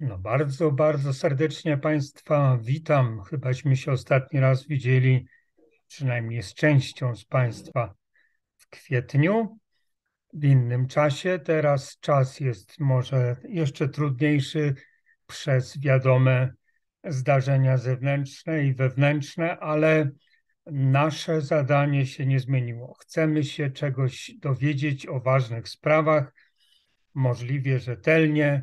No bardzo, bardzo serdecznie Państwa witam. Chybaśmy się ostatni raz widzieli, przynajmniej z częścią z Państwa w kwietniu, w innym czasie. Teraz czas jest może jeszcze trudniejszy przez wiadome zdarzenia zewnętrzne i wewnętrzne, ale nasze zadanie się nie zmieniło. Chcemy się czegoś dowiedzieć o ważnych sprawach, możliwie rzetelnie,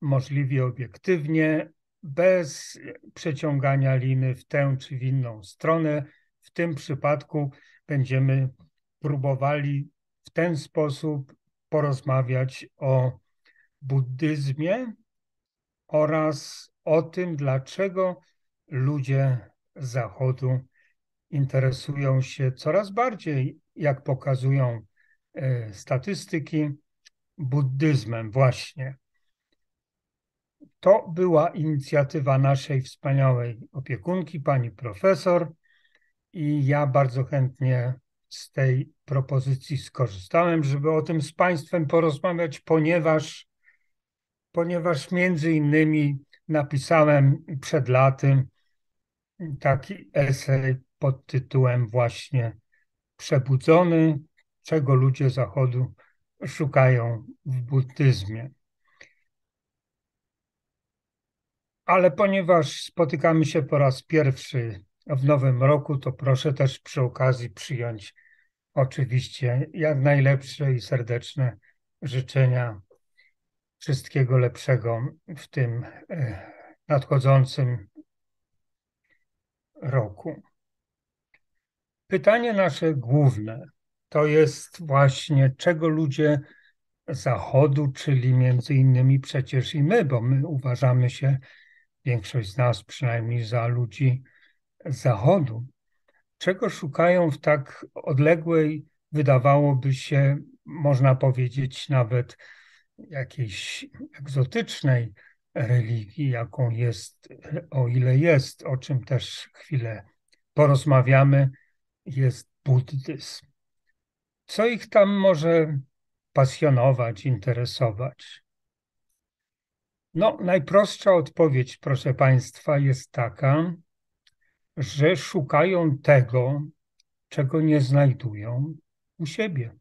możliwie obiektywnie, bez przeciągania liny w tę czy w inną stronę. W tym przypadku będziemy próbowali w ten sposób porozmawiać o buddyzmie oraz o tym, dlaczego ludzie Zachodu interesują się coraz bardziej, jak pokazują e, statystyki, buddyzmem właśnie. To była inicjatywa naszej wspaniałej opiekunki, pani profesor, i ja bardzo chętnie z tej propozycji skorzystałem, żeby o tym z Państwem porozmawiać, ponieważ, ponieważ między innymi napisałem przed laty taki esej pod tytułem właśnie Przebudzony, czego ludzie Zachodu szukają w buddyzmie. Ale ponieważ spotykamy się po raz pierwszy w nowym roku, to proszę też przy okazji przyjąć oczywiście jak najlepsze i serdeczne życzenia wszystkiego lepszego w tym e, nadchodzącym roku. Pytanie nasze główne to jest właśnie, czego ludzie Zachodu, czyli między innymi przecież i my, bo my uważamy się, większość z nas przynajmniej, za ludzi Zachodu, czego szukają w tak odległej, wydawałoby się, można powiedzieć, nawet jakiejś egzotycznej religii, jaką jest, o ile jest, o czym też chwilę porozmawiamy, jest buddyzm. Co ich tam może pasjonować, interesować? No, najprostsza odpowiedź, proszę Państwa, jest taka, że szukają tego, czego nie znajdują u siebie,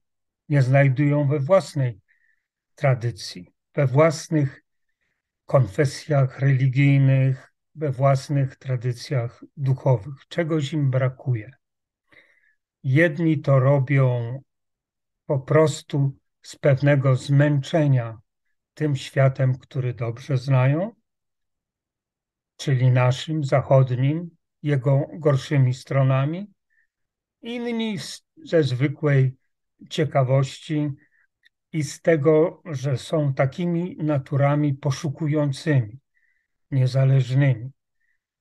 nie znajdują we własnej tradycji, we własnych konfesjach religijnych, we własnych tradycjach duchowych. Czegoś im brakuje. Jedni to robią po prostu z pewnego zmęczenia tym światem, który dobrze znają, czyli naszym zachodnim, jego gorszymi stronami, inni ze zwykłej ciekawości i z tego, że są takimi naturami poszukującymi, niezależnymi,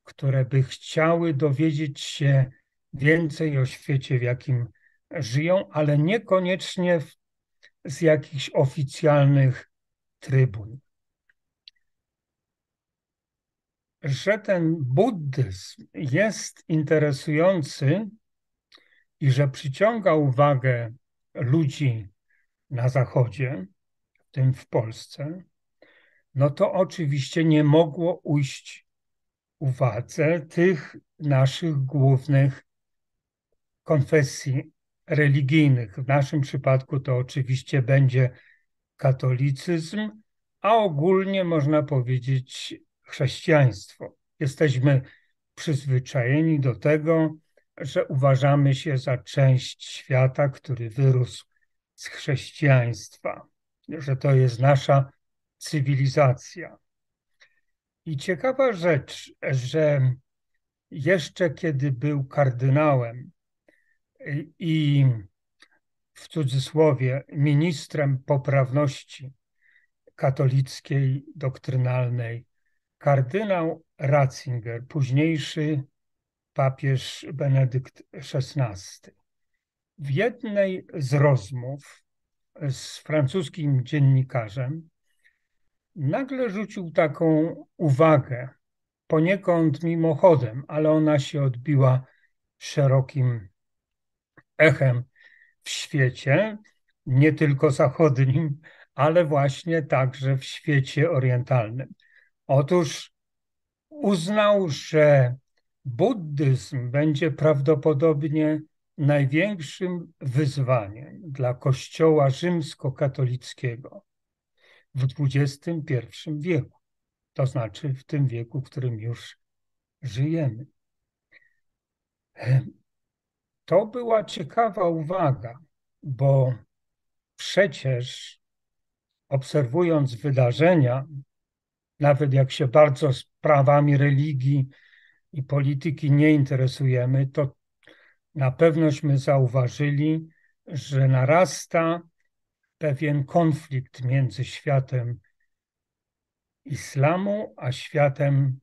które by chciały dowiedzieć się więcej o świecie, w jakim żyją, ale niekoniecznie z jakichś oficjalnych trybun. Że ten buddyzm jest interesujący i że przyciąga uwagę ludzi na Zachodzie, w tym w Polsce, no to oczywiście nie mogło ujść uwadze tych naszych głównych konfesji religijnych. W naszym przypadku to oczywiście będzie katolicyzm, a ogólnie można powiedzieć chrześcijaństwo. Jesteśmy przyzwyczajeni do tego, że uważamy się za część świata, który wyrósł z chrześcijaństwa, że to jest nasza cywilizacja. I ciekawa rzecz, że jeszcze kiedy był kardynałem i w cudzysłowie ministrem poprawności katolickiej, doktrynalnej, kardynał Ratzinger, późniejszy papież Benedykt XVI. W jednej z rozmów z francuskim dziennikarzem nagle rzucił taką uwagę, poniekąd mimochodem, ale ona się odbiła szerokim echem w świecie, nie tylko zachodnim, ale właśnie także w świecie orientalnym. Otóż uznał, że buddyzm będzie prawdopodobnie największym wyzwaniem dla Kościoła rzymskokatolickiego w XXI wieku, to znaczy w tym wieku, w którym już żyjemy. To była ciekawa uwaga, bo przecież obserwując wydarzenia, nawet jak się bardzo sprawami religii i polityki nie interesujemy, to na pewnośmy zauważyli, że narasta pewien konflikt między światem islamu a światem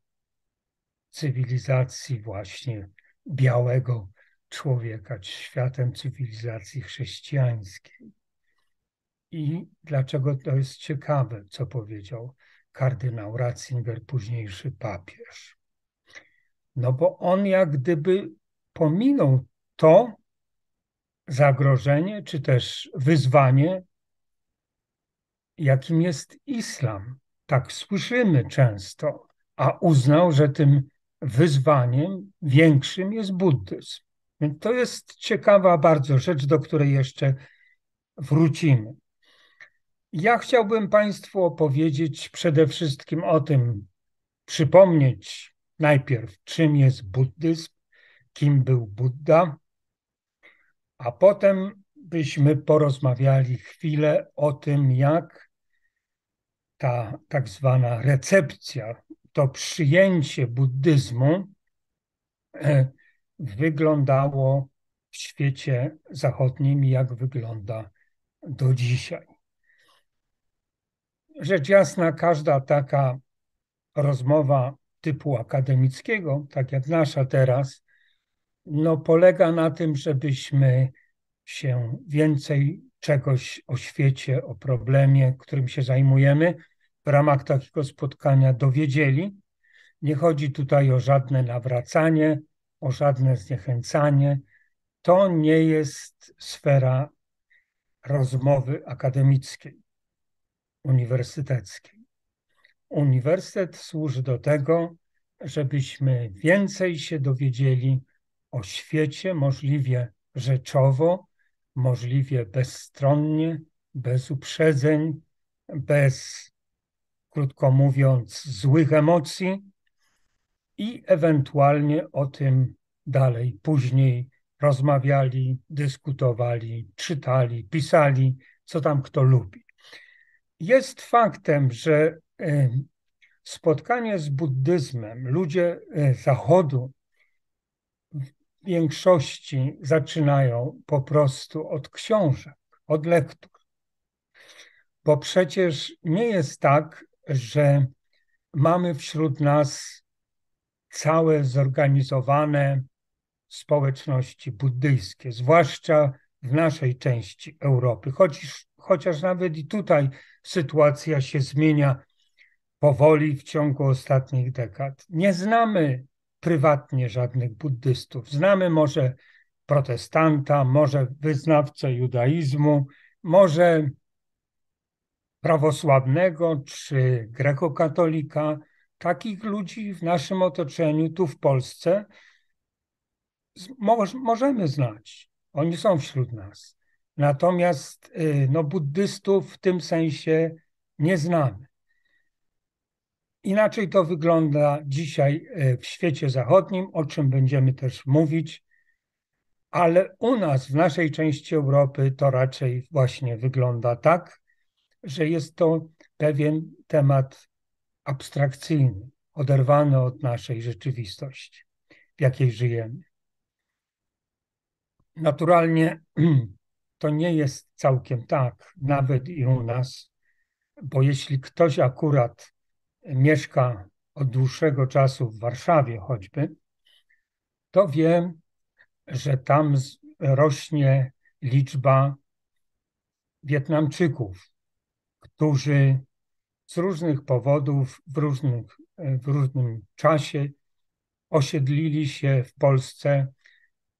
cywilizacji właśnie białego człowieka, światem cywilizacji chrześcijańskiej. I dlaczego to jest ciekawe, co powiedział kardynał Ratzinger, późniejszy papież? No bo on jak gdyby pominął to zagrożenie, czy też wyzwanie, jakim jest islam. Tak słyszymy często, a uznał, że tym wyzwaniem większym jest buddyzm. Więc to jest ciekawa bardzo rzecz, do której jeszcze wrócimy. Ja chciałbym Państwu opowiedzieć przede wszystkim o tym, przypomnieć najpierw, czym jest buddyzm, kim był Buddha, a potem byśmy porozmawiali chwilę o tym, jak ta tak zwana recepcja, to przyjęcie buddyzmu e, wyglądało w świecie zachodnim i jak wygląda do dzisiaj. Rzecz jasna, każda taka rozmowa typu akademickiego, tak jak nasza teraz, no, polega na tym, żebyśmy się więcej czegoś o świecie, o problemie, którym się zajmujemy, w ramach takiego spotkania dowiedzieli. Nie chodzi tutaj o żadne nawracanie, o żadne zniechęcanie. To nie jest sfera rozmowy akademickiej, uniwersyteckiej. Uniwersytet służy do tego, żebyśmy więcej się dowiedzieli o świecie, możliwie rzeczowo, możliwie bezstronnie, bez uprzedzeń, bez, krótko mówiąc, złych emocji i ewentualnie o tym dalej, później rozmawiali, dyskutowali, czytali, pisali, co tam kto lubi. Jest faktem, że spotkanie z buddyzmem, ludzie e, Zachodu w większości zaczynają po prostu od książek, od lektur. Bo przecież nie jest tak, że mamy wśród nas całe zorganizowane społeczności buddyjskie, zwłaszcza w naszej części Europy. Chociaż, chociaż nawet i tutaj sytuacja się zmienia powoli w ciągu ostatnich dekad. Nie znamy prywatnie żadnych buddystów. Znamy może protestanta, może wyznawcę judaizmu, może prawosławnego czy grekokatolika. Takich ludzi w naszym otoczeniu, tu w Polsce, możemy znać. Oni są wśród nas. Natomiast y, no, buddystów w tym sensie nie znamy. Inaczej to wygląda dzisiaj e, w świecie zachodnim, o czym będziemy też mówić, ale u nas, w naszej części Europy, to raczej właśnie wygląda tak, że jest to pewien temat abstrakcyjny, oderwany od naszej rzeczywistości, w jakiej żyjemy. Naturalnie to nie jest całkiem tak, nawet i u nas, bo jeśli ktoś akurat mieszka od dłuższego czasu w Warszawie choćby, to wie, że tam rośnie liczba Wietnamczyków, którzy z różnych powodów w, różnych, w różnym czasie osiedlili się w Polsce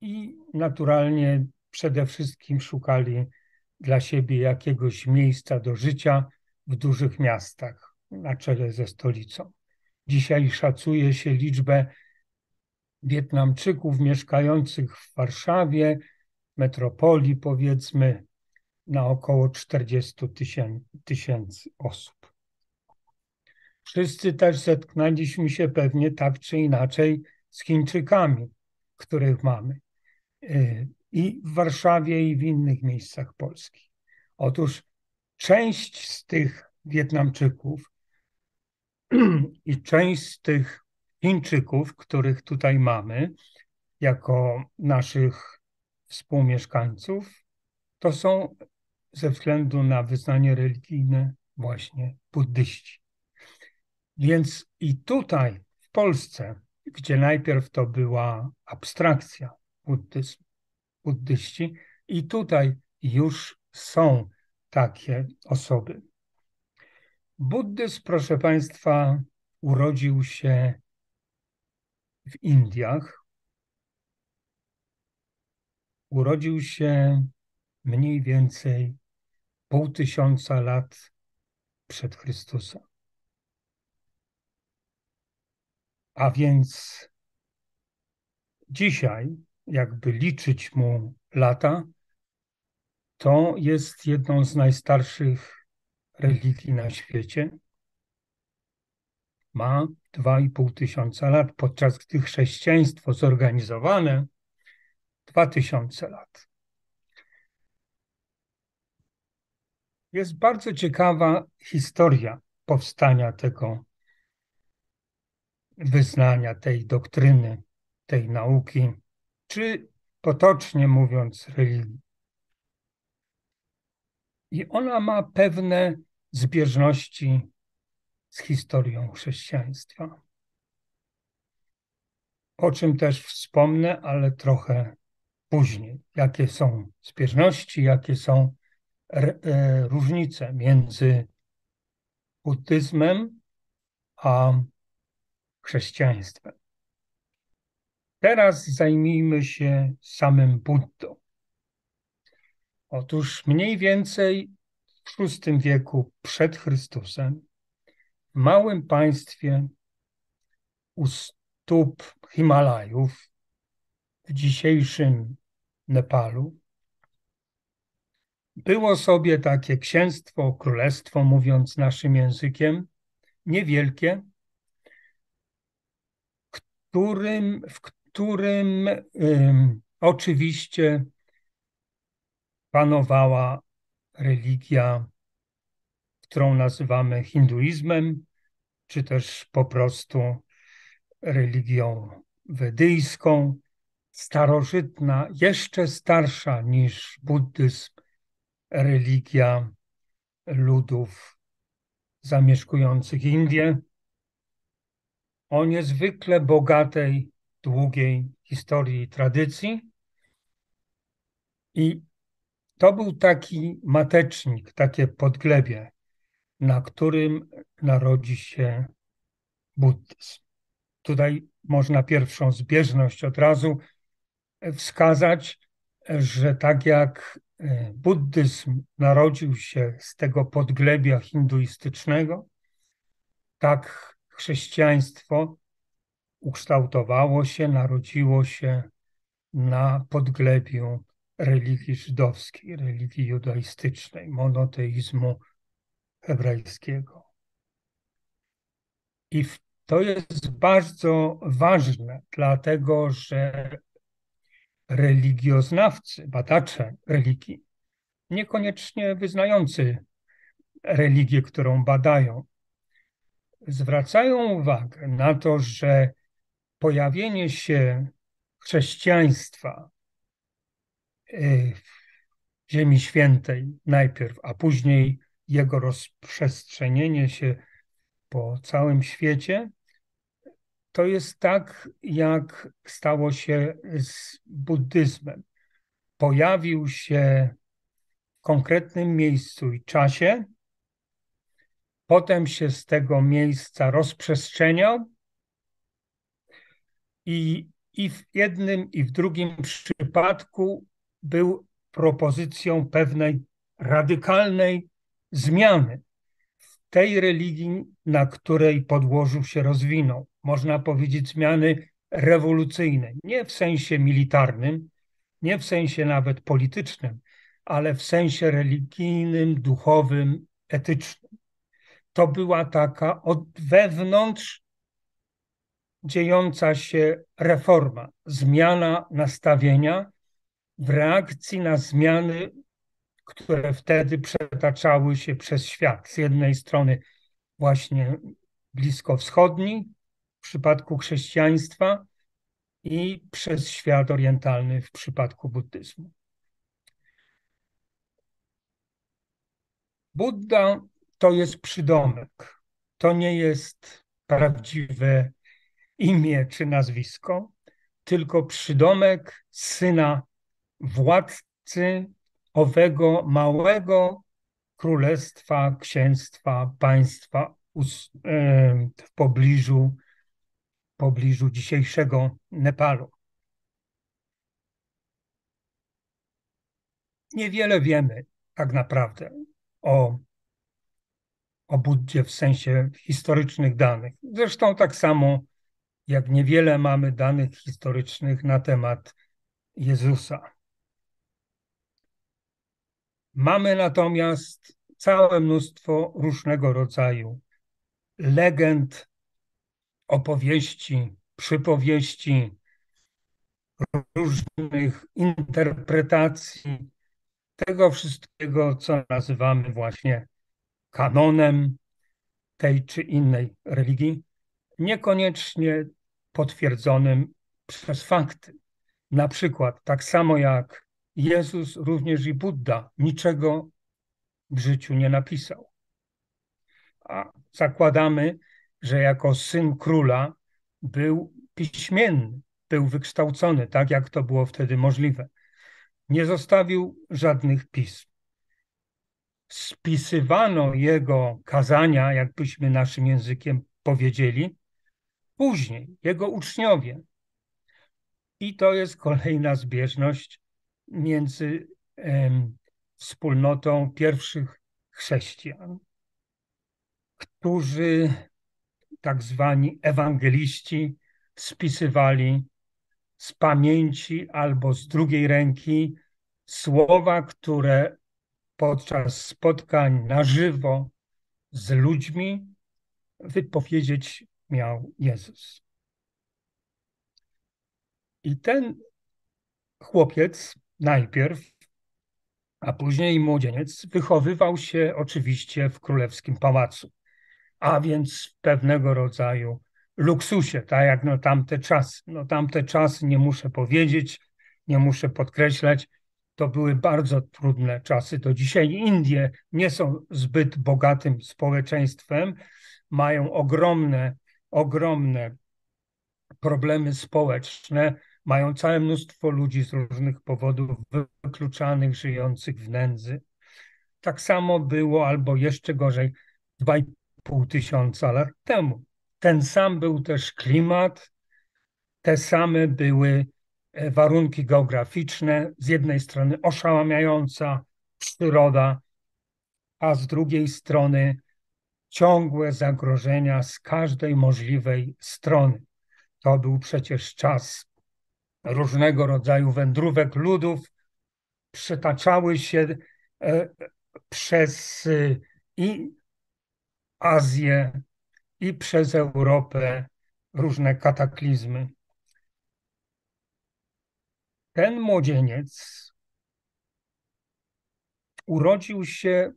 i naturalnie przede wszystkim szukali dla siebie jakiegoś miejsca do życia w dużych miastach na czele ze stolicą. Dzisiaj szacuje się liczbę Wietnamczyków mieszkających w Warszawie, metropolii powiedzmy, na około 40 tysięcy osób. Wszyscy też zetknęliśmy się pewnie tak czy inaczej z Chińczykami, których mamy y, i w Warszawie, i w innych miejscach Polski. Otóż część z tych Wietnamczyków i część z tych Chińczyków, których tutaj mamy jako naszych współmieszkańców, to są ze względu na wyznanie religijne właśnie buddyści. Więc i tutaj w Polsce, gdzie najpierw to była abstrakcja buddyzm, buddyści, i tutaj już są takie osoby. Buddyzm, proszę Państwa, urodził się w Indiach. Urodził się mniej więcej pół tysiąca lat przed Chrystusem. A więc dzisiaj, jakby liczyć mu lata, to jest jedną z najstarszych religii na świecie. Ma 2,5 tysiąca lat, podczas gdy chrześcijaństwo zorganizowane 2000 lat. Jest bardzo ciekawa historia powstania tego wyznania, tej doktryny, tej nauki, czy potocznie mówiąc religii. I ona ma pewne zbieżności z historią chrześcijaństwa. O czym też wspomnę, ale trochę później. Jakie są zbieżności, jakie są e, różnice między buddyzmem a chrześcijaństwem. Teraz zajmijmy się samym Buddą. Otóż mniej więcej w VI wieku przed Chrystusem w małym państwie u stóp Himalajów w dzisiejszym Nepalu było sobie takie księstwo, królestwo, mówiąc naszym językiem, niewielkie, którym, w którym um, oczywiście panowała religia, którą nazywamy hinduizmem, czy też po prostu religią wedyjską, starożytna, jeszcze starsza niż buddyzm, religia ludów zamieszkujących Indię, o niezwykle bogatej, długiej historii i tradycji. I to był taki matecznik, takie podglebie, na którym narodzi się buddyzm. Tutaj można pierwszą zbieżność od razu wskazać, że tak jak e, buddyzm narodził się z tego podglebia hinduistycznego, tak chrześcijaństwo ukształtowało się, narodziło się na podglebiu religii żydowskiej, religii judaistycznej, monoteizmu hebrajskiego. I to jest bardzo ważne, dlatego że religioznawcy, badacze religii, niekoniecznie wyznający religię, którą badają, zwracają uwagę na to, że pojawienie się chrześcijaństwa y, w Ziemi Świętej najpierw, a później jego rozprzestrzenienie się po całym świecie, to jest tak, jak stało się z buddyzmem. Pojawił się w konkretnym miejscu i czasie, potem się z tego miejsca rozprzestrzeniał i, i w jednym, i w drugim przypadku był propozycją pewnej radykalnej zmiany w tej religii, na której podłożu się rozwinął. Można powiedzieć zmiany rewolucyjnej, nie w sensie militarnym, nie w sensie nawet politycznym, ale w sensie religijnym, duchowym, etycznym. To była taka od wewnątrz dziejąca się reforma, zmiana nastawienia w reakcji na zmiany, które wtedy przetaczały się przez świat. Z jednej strony właśnie bliskowschodni, w przypadku chrześcijaństwa, i przez świat orientalny w przypadku buddyzmu. Buddha to jest przydomek, to nie jest prawdziwe imię czy nazwisko, tylko przydomek syna władcy owego małego królestwa, księstwa, państwa w pobliżu, w pobliżu dzisiejszego Nepalu. Niewiele wiemy tak naprawdę o, o Buddzie w sensie historycznych danych. Zresztą tak samo jak niewiele mamy danych historycznych na temat Jezusa. Mamy natomiast całe mnóstwo różnego rodzaju legend, opowieści, przypowieści, różnych interpretacji tego wszystkiego, co nazywamy właśnie kanonem tej czy innej religii, niekoniecznie potwierdzonym przez fakty. Na przykład, tak samo jak Jezus, również i Buddha niczego w życiu nie napisał. A zakładamy, że jako syn króla był piśmienny, był wykształcony, tak jak to było wtedy możliwe. Nie zostawił żadnych pism. Spisywano jego kazania, jakbyśmy naszym językiem powiedzieli, później, jego uczniowie. I to jest kolejna zbieżność między em, wspólnotą pierwszych chrześcijan, którzy tak zwani ewangeliści spisywali z pamięci albo z drugiej ręki słowa, które podczas spotkań na żywo z ludźmi wypowiedzieć miał Jezus. I ten chłopiec najpierw, a później młodzieniec, wychowywał się oczywiście w królewskim pałacu, a więc w pewnego rodzaju luksusie, tak jak no tamte czasy. No tamte czasy, nie muszę powiedzieć, nie muszę podkreślać, to były bardzo trudne czasy. To dzisiaj Indie nie są zbyt bogatym społeczeństwem, mają ogromne, ogromne problemy społeczne, mają całe mnóstwo ludzi z różnych powodów wykluczanych, żyjących w nędzy. Tak samo było, albo jeszcze gorzej, 2,5 tysiąca lat temu. Ten sam był też klimat, te same były warunki geograficzne. Z jednej strony oszałamiająca przyroda, a z drugiej strony ciągłe zagrożenia z każdej możliwej strony. To był przecież czas różnego rodzaju wędrówek ludów, przetaczały się e, przez e, i Azję, i przez Europę różne kataklizmy. Ten młodzieniec urodził się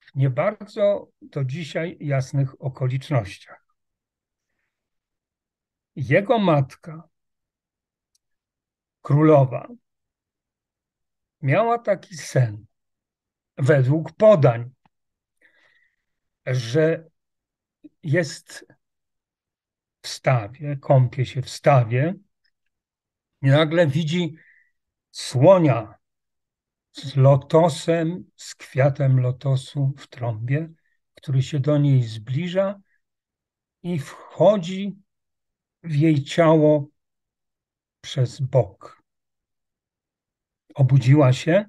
w nie bardzo do dzisiaj jasnych okolicznościach. Jego matka, królowa, miała taki sen, według podań, że jest w stawie, kąpie się w stawie i nagle widzi słonia z lotosem, z kwiatem lotosu w trąbie, który się do niej zbliża i wchodzi w jej ciało przez bok. Obudziła się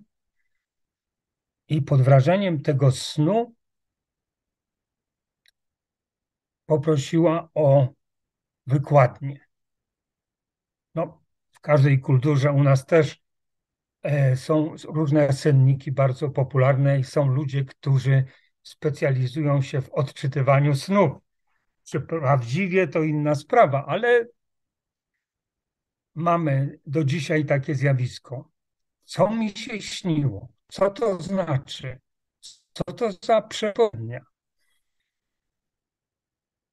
I pod wrażeniem tego snu poprosiła o wykładnię. Każdej kulturze u nas też e, są różne senniki bardzo popularne i są ludzie, którzy specjalizują się w odczytywaniu snów. Czy prawdziwie to inna sprawa, ale mamy do dzisiaj takie zjawisko. Co mi się śniło? Co to znaczy? Co to za przewodnia?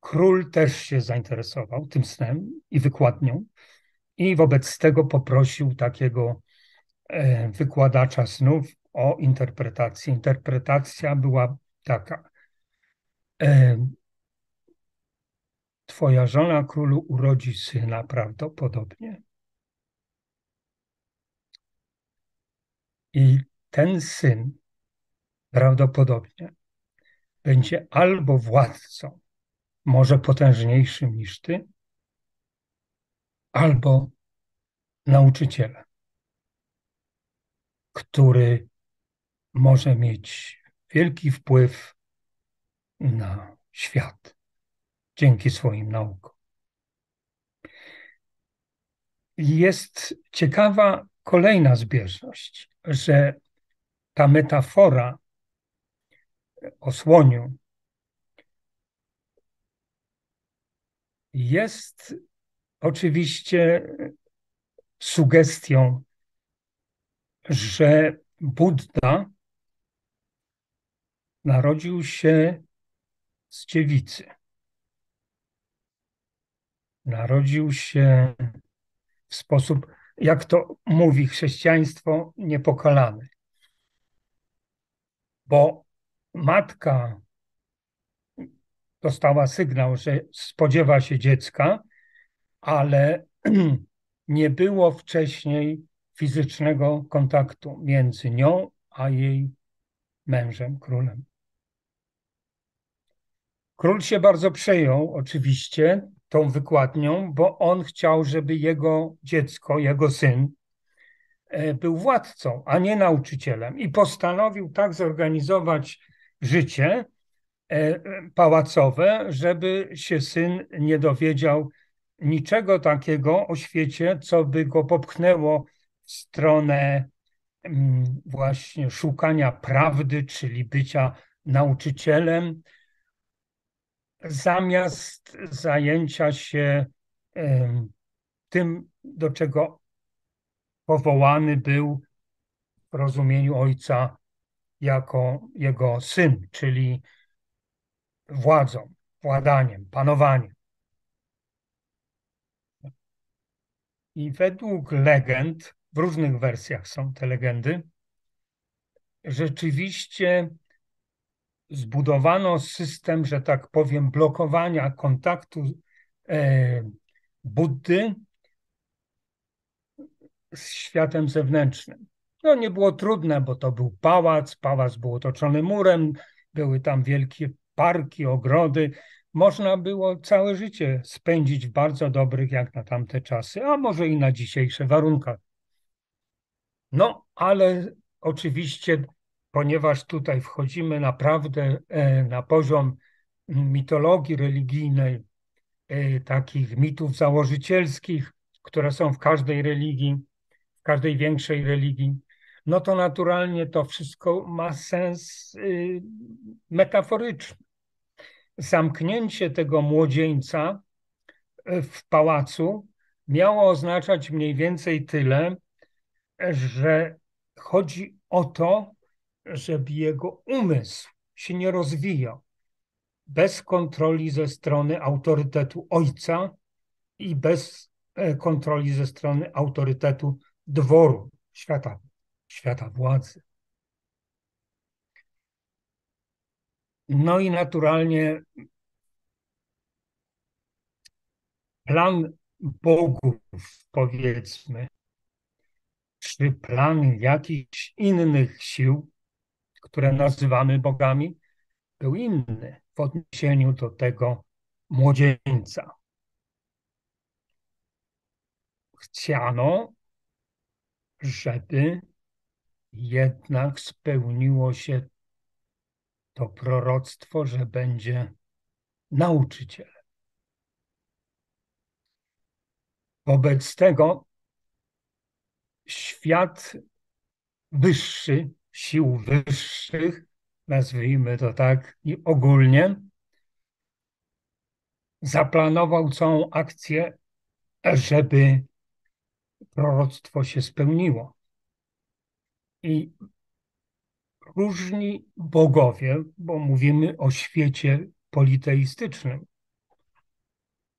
Król też się zainteresował tym snem i wykładnią i wobec tego poprosił takiego e, wykładacza snów o interpretację. Interpretacja była taka. E, twoja żona królu urodzi syna prawdopodobnie. I ten syn prawdopodobnie będzie albo władcą, może potężniejszym niż ty, albo nauczycielem, który może mieć wielki wpływ na świat dzięki swoim naukom. Jest ciekawa kolejna zbieżność, że ta metafora o słoniu jest oczywiście sugestią, że Buddha narodził się z dziewicy. Narodził się w sposób, jak to mówi chrześcijaństwo, niepokalany. Bo matka dostała sygnał, że spodziewa się dziecka, ale nie było wcześniej fizycznego kontaktu między nią a jej mężem, królem. Król się bardzo przejął, oczywiście, tą wykładnią, bo on chciał, żeby jego dziecko, jego syn e, był władcą, a nie nauczycielem. I postanowił tak zorganizować życie e, pałacowe, żeby się syn nie dowiedział niczego takiego o świecie, co by go popchnęło w stronę mm, właśnie szukania prawdy, czyli bycia nauczycielem, zamiast zajęcia się tym, do czego powołany był w rozumieniu ojca jako jego syn, czyli władzą, władaniem, panowaniem. I według legend, w różnych wersjach są te legendy, rzeczywiście zbudowano system, że tak powiem, blokowania kontaktu e, Buddy z światem zewnętrznym. No nie było trudne, bo to był pałac, pałac był otoczony murem, były tam wielkie parki, ogrody. Można było całe życie spędzić w bardzo dobrych, jak na tamte czasy, a może i na dzisiejsze warunkach. No, ale oczywiście ponieważ tutaj wchodzimy naprawdę e, na poziom mitologii religijnej, e, takich mitów założycielskich, które są w każdej religii, w każdej większej religii, no to naturalnie to wszystko ma sens y, metaforyczny. Zamknięcie tego młodzieńca e, w pałacu miało oznaczać mniej więcej tyle, że chodzi o to, żeby jego umysł się nie rozwijał bez kontroli ze strony autorytetu ojca i bez e, kontroli ze strony autorytetu dworu, świata, świata władzy. No i naturalnie plan bogów, powiedzmy, czy plan jakichś innych sił które nazywamy bogami, był inny w odniesieniu do tego młodzieńca. Chciano, żeby jednak spełniło się to proroctwo, że będzie nauczycielem. Wobec tego świat wyższy, sił wyższych, nazwijmy to tak i ogólnie, zaplanował całą akcję, żeby proroctwo się spełniło. I różni bogowie, bo mówimy o świecie politeistycznym.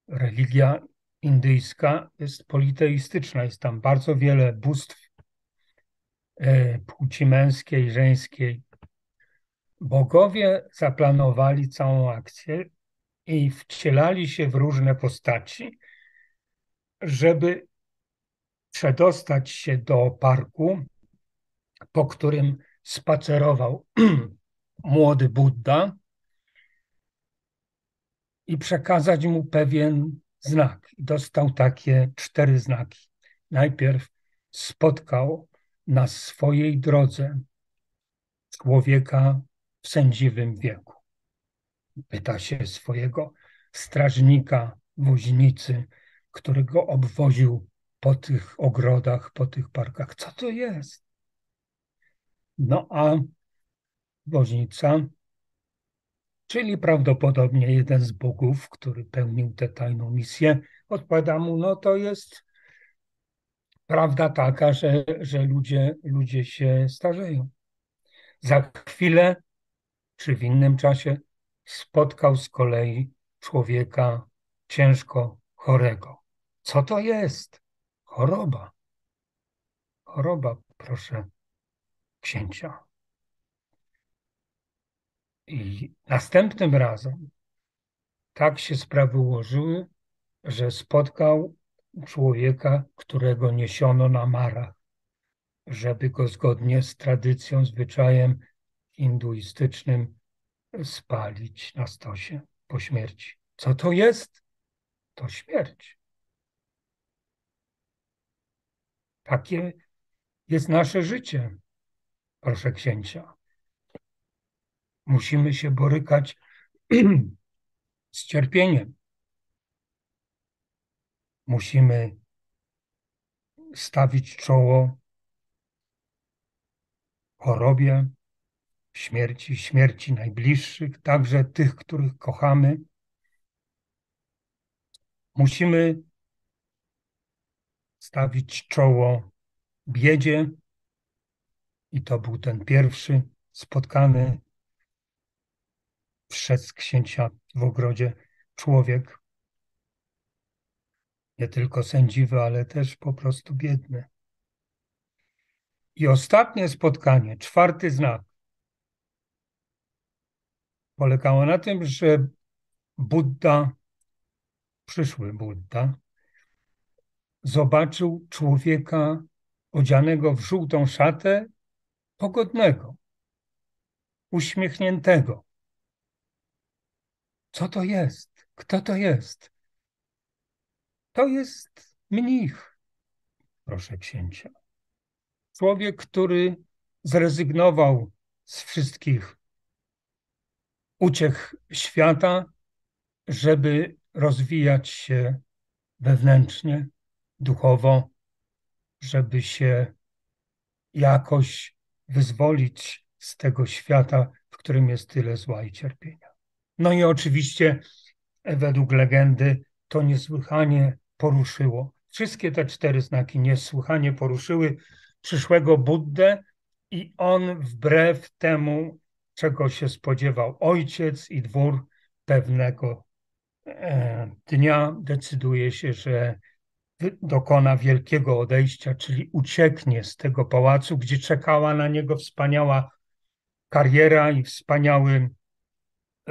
Religia indyjska jest politeistyczna, jest tam bardzo wiele bóstw e, płci męskiej, żeńskiej. Bogowie zaplanowali całą akcję i wcielali się w różne postaci, żeby przedostać się do parku, po którym spacerował młody Buddha i przekazać mu pewien znak. I dostał takie cztery znaki. Najpierw spotkał na swojej drodze człowieka w sędziwym wieku. Pyta się swojego strażnika, woźnicy, który go obwoził po tych ogrodach, po tych parkach. Co to jest? No a woźnica, czyli prawdopodobnie jeden z bogów, który pełnił tę tajną misję, odpowiada mu, no to jest prawda taka, że, że ludzie, ludzie się starzeją. Za chwilę, czy w innym czasie, spotkał z kolei człowieka ciężko chorego. Co to jest? Choroba. Choroba, proszę księcia. I następnym razem tak się sprawy ułożyły, że spotkał człowieka, którego niesiono na marach, żeby go zgodnie z tradycją, zwyczajem hinduistycznym spalić na stosie po śmierci. Co to jest? To śmierć. Takie jest nasze życie, proszę księcia. Musimy się borykać z cierpieniem. Musimy stawić czoło chorobie, śmierci, śmierci najbliższych, także tych, których kochamy. Musimy stawić czoło biedzie i to był ten pierwszy spotkany przez księcia w ogrodzie człowiek, nie tylko sędziwy, ale też po prostu biedny. I ostatnie spotkanie, czwarty znak, polegało na tym, że Buddha, przyszły Buddha, zobaczył człowieka odzianego w żółtą szatę, pogodnego, uśmiechniętego. Co to jest? Kto to jest? To jest mnich, proszę księcia. Człowiek, który zrezygnował z wszystkich uciech świata, żeby rozwijać się wewnętrznie, duchowo, żeby się jakoś wyzwolić z tego świata, w którym jest tyle zła i cierpienia. No i oczywiście, według legendy, to niesłychanie poruszyło. Wszystkie te cztery znaki niesłychanie poruszyły przyszłego Buddę i on wbrew temu, czego się spodziewał ojciec i dwór, pewnego e, dnia decyduje się, że dokona wielkiego odejścia, czyli ucieknie z tego pałacu, gdzie czekała na niego wspaniała kariera i wspaniały,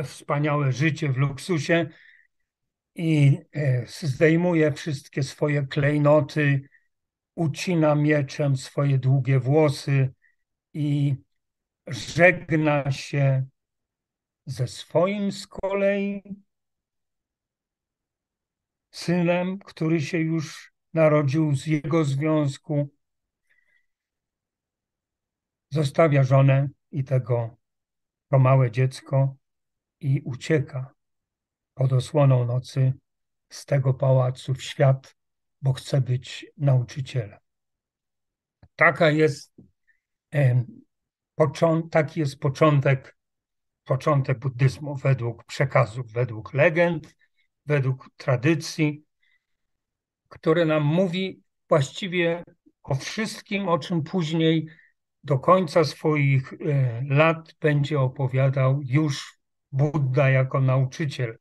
wspaniałe życie w luksusie i e, zdejmuje wszystkie swoje klejnoty, ucina mieczem swoje długie włosy i żegna się ze swoim z kolei synem, który się już narodził z jego związku. zostawia żonę i tego to małe dziecko i ucieka pod osłoną nocy z tego pałacu w świat, bo chce być nauczycielem. Taka jest, taki jest początek, początek buddyzmu według przekazów, według legend, według tradycji, które nam mówi właściwie o wszystkim, o czym później do końca swoich e, lat będzie opowiadał już Buddha jako nauczyciel.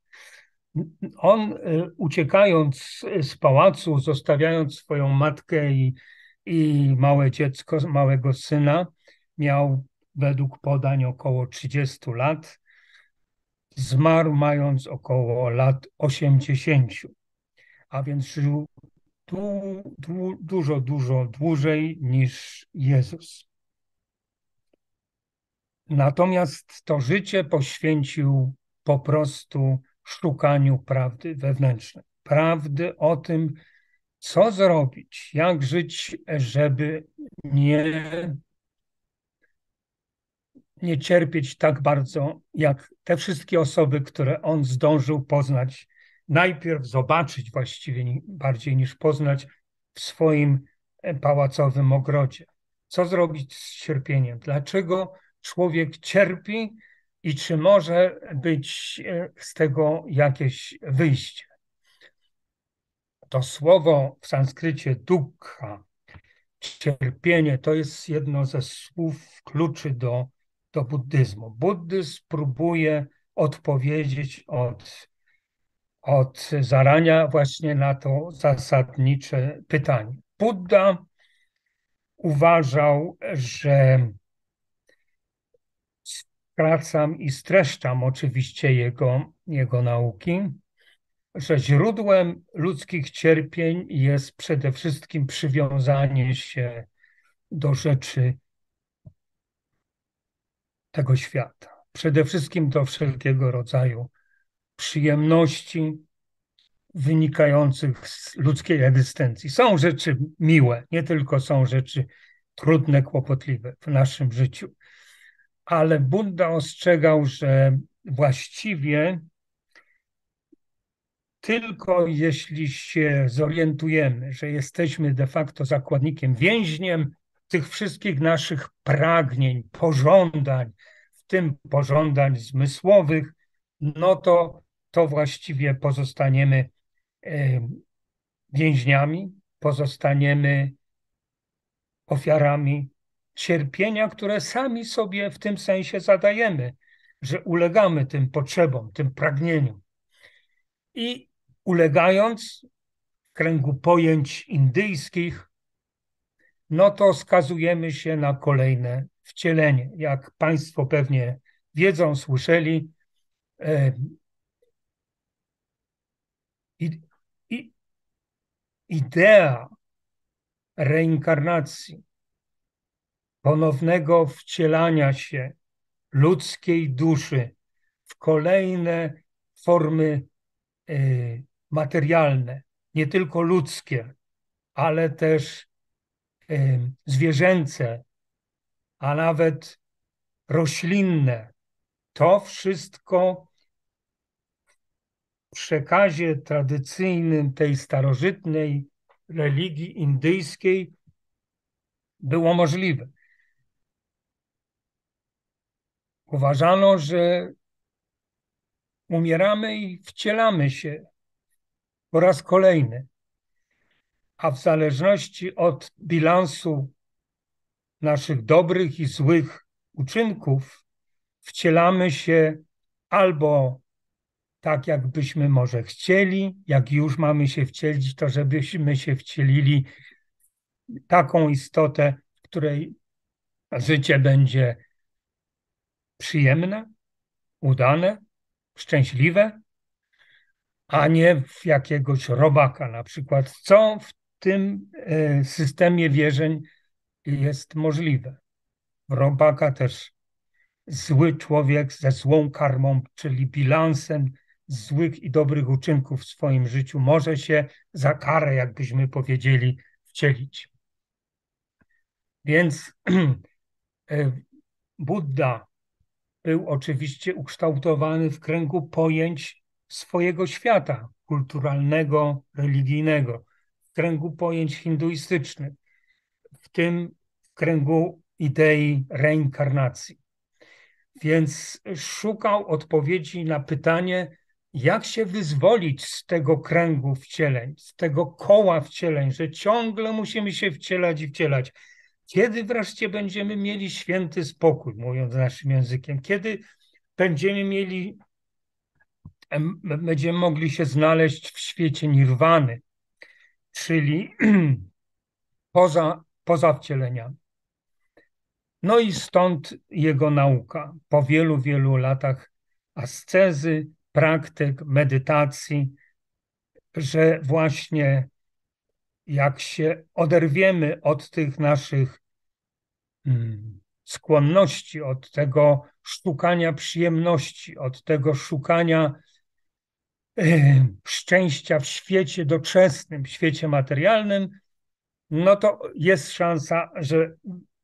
On e, uciekając z pałacu, zostawiając swoją matkę i, i małe dziecko, małego syna, miał według podań około 30 lat. Zmarł mając około lat 80, a więc żył du, du, dużo, dużo dłużej niż Jezus. Natomiast to życie poświęcił po prostu szukaniu prawdy wewnętrznej. Prawdy o tym, co zrobić, jak żyć, żeby nie, nie cierpieć tak bardzo, jak te wszystkie osoby, które on zdążył poznać, najpierw zobaczyć właściwie bardziej niż poznać w swoim pałacowym ogrodzie. Co zrobić z cierpieniem? Dlaczego człowiek cierpi i czy może być e, z tego jakieś wyjście. To słowo w sanskrycie dukkha, cierpienie, to jest jedno ze słów kluczy do, do buddyzmu. Buddyzm próbuje odpowiedzieć od, od zarania właśnie na to zasadnicze pytanie. Buddha uważał, że skracam i streszczam oczywiście jego, jego nauki, że źródłem ludzkich cierpień jest przede wszystkim przywiązanie się do rzeczy tego świata. Przede wszystkim do wszelkiego rodzaju przyjemności wynikających z ludzkiej egzystencji. Są rzeczy miłe, nie tylko są rzeczy trudne, kłopotliwe w naszym życiu ale Buddha ostrzegał, że właściwie tylko jeśli się zorientujemy, że jesteśmy de facto zakładnikiem, więźniem tych wszystkich naszych pragnień, pożądań, w tym pożądań zmysłowych, no to, to właściwie pozostaniemy więźniami, pozostaniemy ofiarami cierpienia, które sami sobie w tym sensie zadajemy, że ulegamy tym potrzebom, tym pragnieniom. I ulegając w kręgu pojęć indyjskich, no to skazujemy się na kolejne wcielenie. Jak Państwo pewnie wiedzą, słyszeli, idea reinkarnacji ponownego wcielania się ludzkiej duszy w kolejne formy y, materialne, nie tylko ludzkie, ale też zwierzęce, a nawet roślinne. To wszystko w przekazie tradycyjnym tej starożytnej religii indyjskiej było możliwe. Uważano, że umieramy i wcielamy się po raz kolejny, a w zależności od bilansu naszych dobrych i złych uczynków, wcielamy się albo tak, jakbyśmy może chcieli, jak już mamy się wcielić, to żebyśmy się wcielili taką istotę, w której życie będzie przyjemne, udane, szczęśliwe, a nie w jakiegoś robaka na przykład, co w tym e, systemie wierzeń jest możliwe. Robaka też zły człowiek ze złą karmą, czyli bilansem złych i dobrych uczynków w swoim życiu może się za karę, jakbyśmy powiedzieli, wcielić. Więc Buddha był oczywiście ukształtowany w kręgu pojęć swojego świata kulturalnego, religijnego, kręgu pojęć hinduistycznych, w tym w kręgu idei reinkarnacji. Więc szukał odpowiedzi na pytanie, jak się wyzwolić z tego kręgu wcieleń, z tego koła wcieleń, że ciągle musimy się wcielać i wcielać. Kiedy wreszcie będziemy mieli święty spokój, mówiąc naszym językiem? Kiedy będziemy mieli, będziemy mogli się znaleźć w świecie nirwany, czyli poza, poza wcieleniami. No i stąd jego nauka. Po wielu, wielu latach ascezy, praktyk, medytacji, że właśnie jak się oderwiemy od tych naszych mm, skłonności, od tego szukania przyjemności, od tego szukania szczęścia w świecie doczesnym, w świecie materialnym, no to jest szansa, że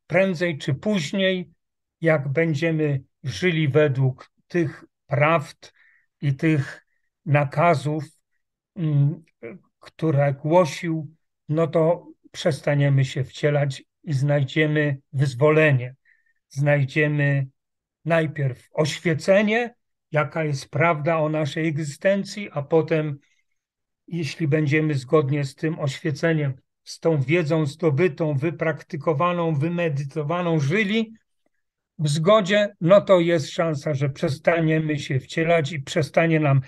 prędzej czy później, jak będziemy żyli według tych prawd i tych nakazów, mm, które głosił, no to przestaniemy się wcielać i znajdziemy wyzwolenie. Znajdziemy najpierw oświecenie, jaka jest prawda o naszej egzystencji, a potem, jeśli będziemy zgodnie z tym oświeceniem z tą wiedzą zdobytą, wypraktykowaną, wymedytowaną żyli w zgodzie, no to jest szansa, że przestaniemy się wcielać i przestanie nam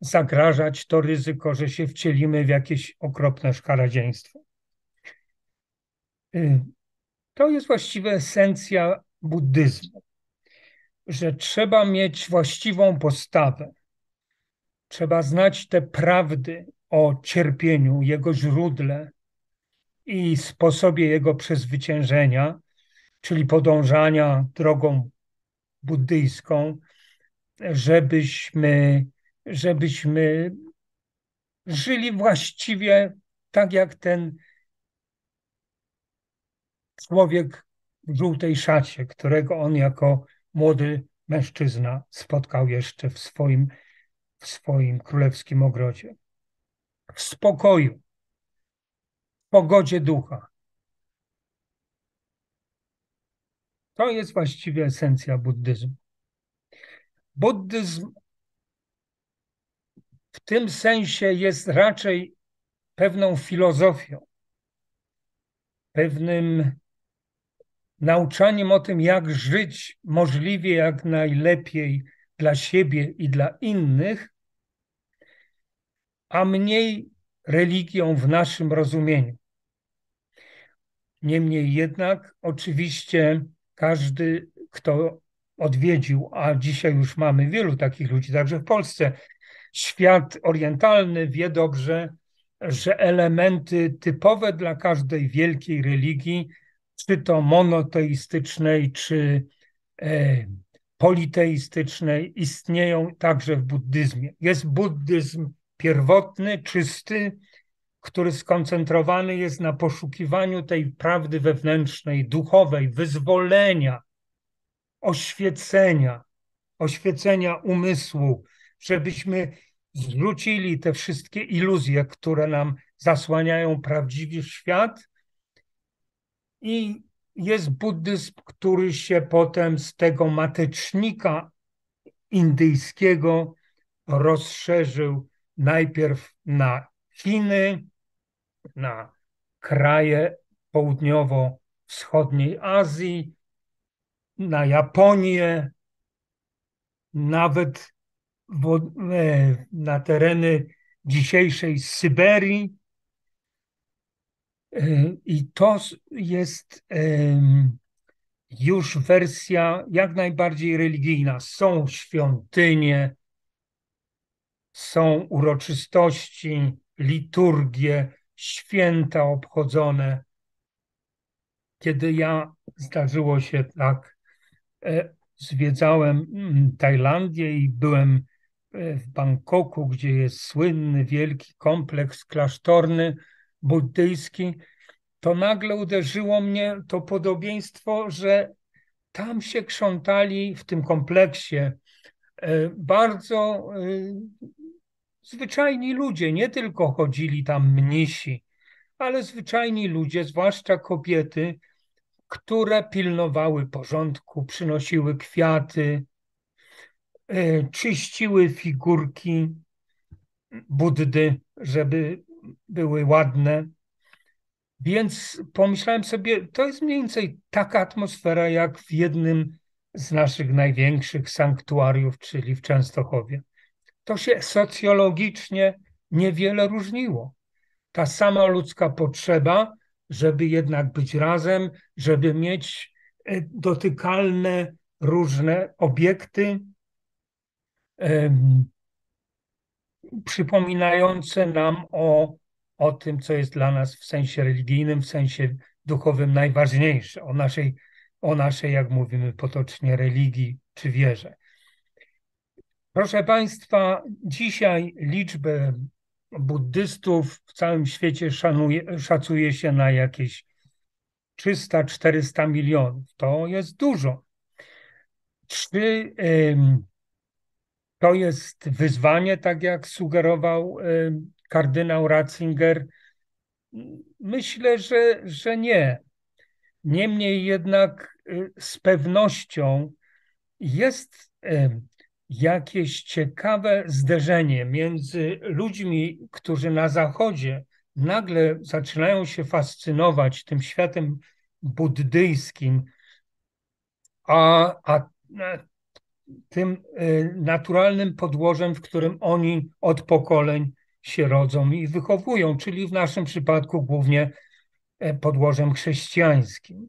zagrażać to ryzyko, że się wcielimy w jakieś okropne szkaradziejstwo. Y, to jest właściwie esencja buddyzmu, że trzeba mieć właściwą postawę. Trzeba znać te prawdy o cierpieniu, jego źródle, i sposobie jego przezwyciężenia, czyli podążania drogą buddyjską, żebyśmy, żebyśmy żyli właściwie tak jak ten człowiek w żółtej szacie, którego on jako młody mężczyzna spotkał jeszcze w swoim, w swoim królewskim ogrodzie. W spokoju, pogodzie ducha. To jest właściwie esencja buddyzmu. Buddyzm w tym sensie jest raczej pewną filozofią, pewnym nauczaniem o tym, jak żyć możliwie jak najlepiej dla siebie i dla innych, a mniej religią w naszym rozumieniu. Niemniej jednak, oczywiście, każdy, kto odwiedził, a dzisiaj już mamy wielu takich ludzi, także w Polsce, świat orientalny wie dobrze, że elementy typowe dla każdej wielkiej religii, czy to monoteistycznej, czy e, politeistycznej, istnieją także w buddyzmie. Jest buddyzm pierwotny, czysty, który skoncentrowany jest na poszukiwaniu tej prawdy wewnętrznej, duchowej, wyzwolenia, oświecenia, oświecenia umysłu, żebyśmy zwrócili te wszystkie iluzje, które nam zasłaniają prawdziwy świat. I jest buddyzm, który się potem z tego matecznika indyjskiego rozszerzył najpierw na Chiny, na kraje południowo-wschodniej Azji, na Japonię, nawet e, na tereny dzisiejszej Syberii. E, I to jest już wersja jak najbardziej religijna. Są świątynie, są uroczystości, liturgie, święta obchodzone. Kiedy ja zdarzyło się tak, e, zwiedzałem mm, Tajlandię i byłem e, w Bangkoku, gdzie jest słynny wielki kompleks klasztorny buddyjski, to nagle uderzyło mnie to podobieństwo, że tam się krzątali w tym kompleksie e, bardzo e, zwyczajni ludzie, nie tylko chodzili tam mnisi, ale zwyczajni ludzie, zwłaszcza kobiety, które pilnowały porządku, przynosiły kwiaty, e, czyściły figurki Buddy, żeby były ładne. Więc pomyślałem sobie, to jest mniej więcej taka atmosfera, jak w jednym z naszych największych sanktuariów, czyli w Częstochowie. To się socjologicznie niewiele różniło. Ta sama ludzka potrzeba, żeby jednak być razem, żeby mieć e, dotykalne różne obiekty, przypominające nam o o tym, co jest dla nas w sensie religijnym, w sensie duchowym najważniejsze, o naszej, o naszej, jak mówimy potocznie, religii czy wierze. Proszę Państwa, dzisiaj liczbę buddystów w całym świecie szanuje, szacuje się na jakieś 300-400 milionów. To jest dużo. Czy to jest wyzwanie, tak jak sugerował kardynał Ratzinger? Myślę, że, że nie. Niemniej jednak y, z pewnością jest jakieś ciekawe zderzenie między ludźmi, którzy na Zachodzie nagle zaczynają się fascynować tym światem buddyjskim, a, a tym y, naturalnym podłożem, w którym oni od pokoleń się rodzą i wychowują, czyli w naszym przypadku głównie e, podłożem chrześcijańskim.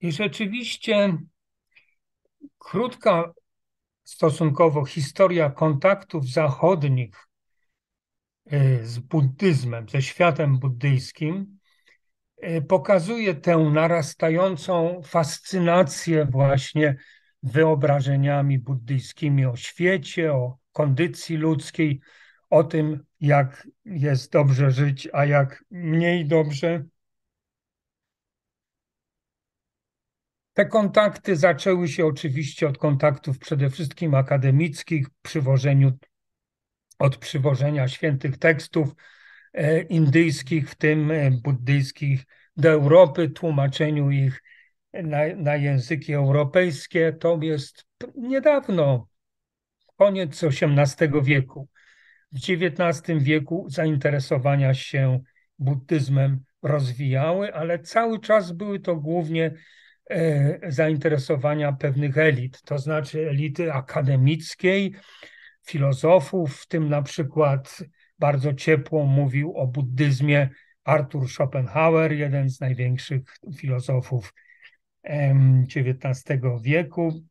I rzeczywiście krótka stosunkowo historia kontaktów zachodnich e, z buddyzmem, ze światem buddyjskim, pokazuje tę narastającą fascynację właśnie wyobrażeniami buddyjskimi o świecie, o kondycji ludzkiej, o tym, jak jest dobrze żyć, a jak mniej dobrze. Te kontakty zaczęły się oczywiście od kontaktów przede wszystkim akademickich, przywożeniu, od przywożenia świętych tekstów e, indyjskich, w tym e, buddyjskich, do Europy, tłumaczeniu ich na, na języki europejskie to jest niedawno, koniec XVIII wieku. W XIX wieku zainteresowania się buddyzmem rozwijały, ale cały czas były to głównie e, zainteresowania pewnych elit, to znaczy elity akademickiej, filozofów, w tym na przykład bardzo ciepło mówił o buddyzmie Arthur Schopenhauer, jeden z największych filozofów XIX wieku.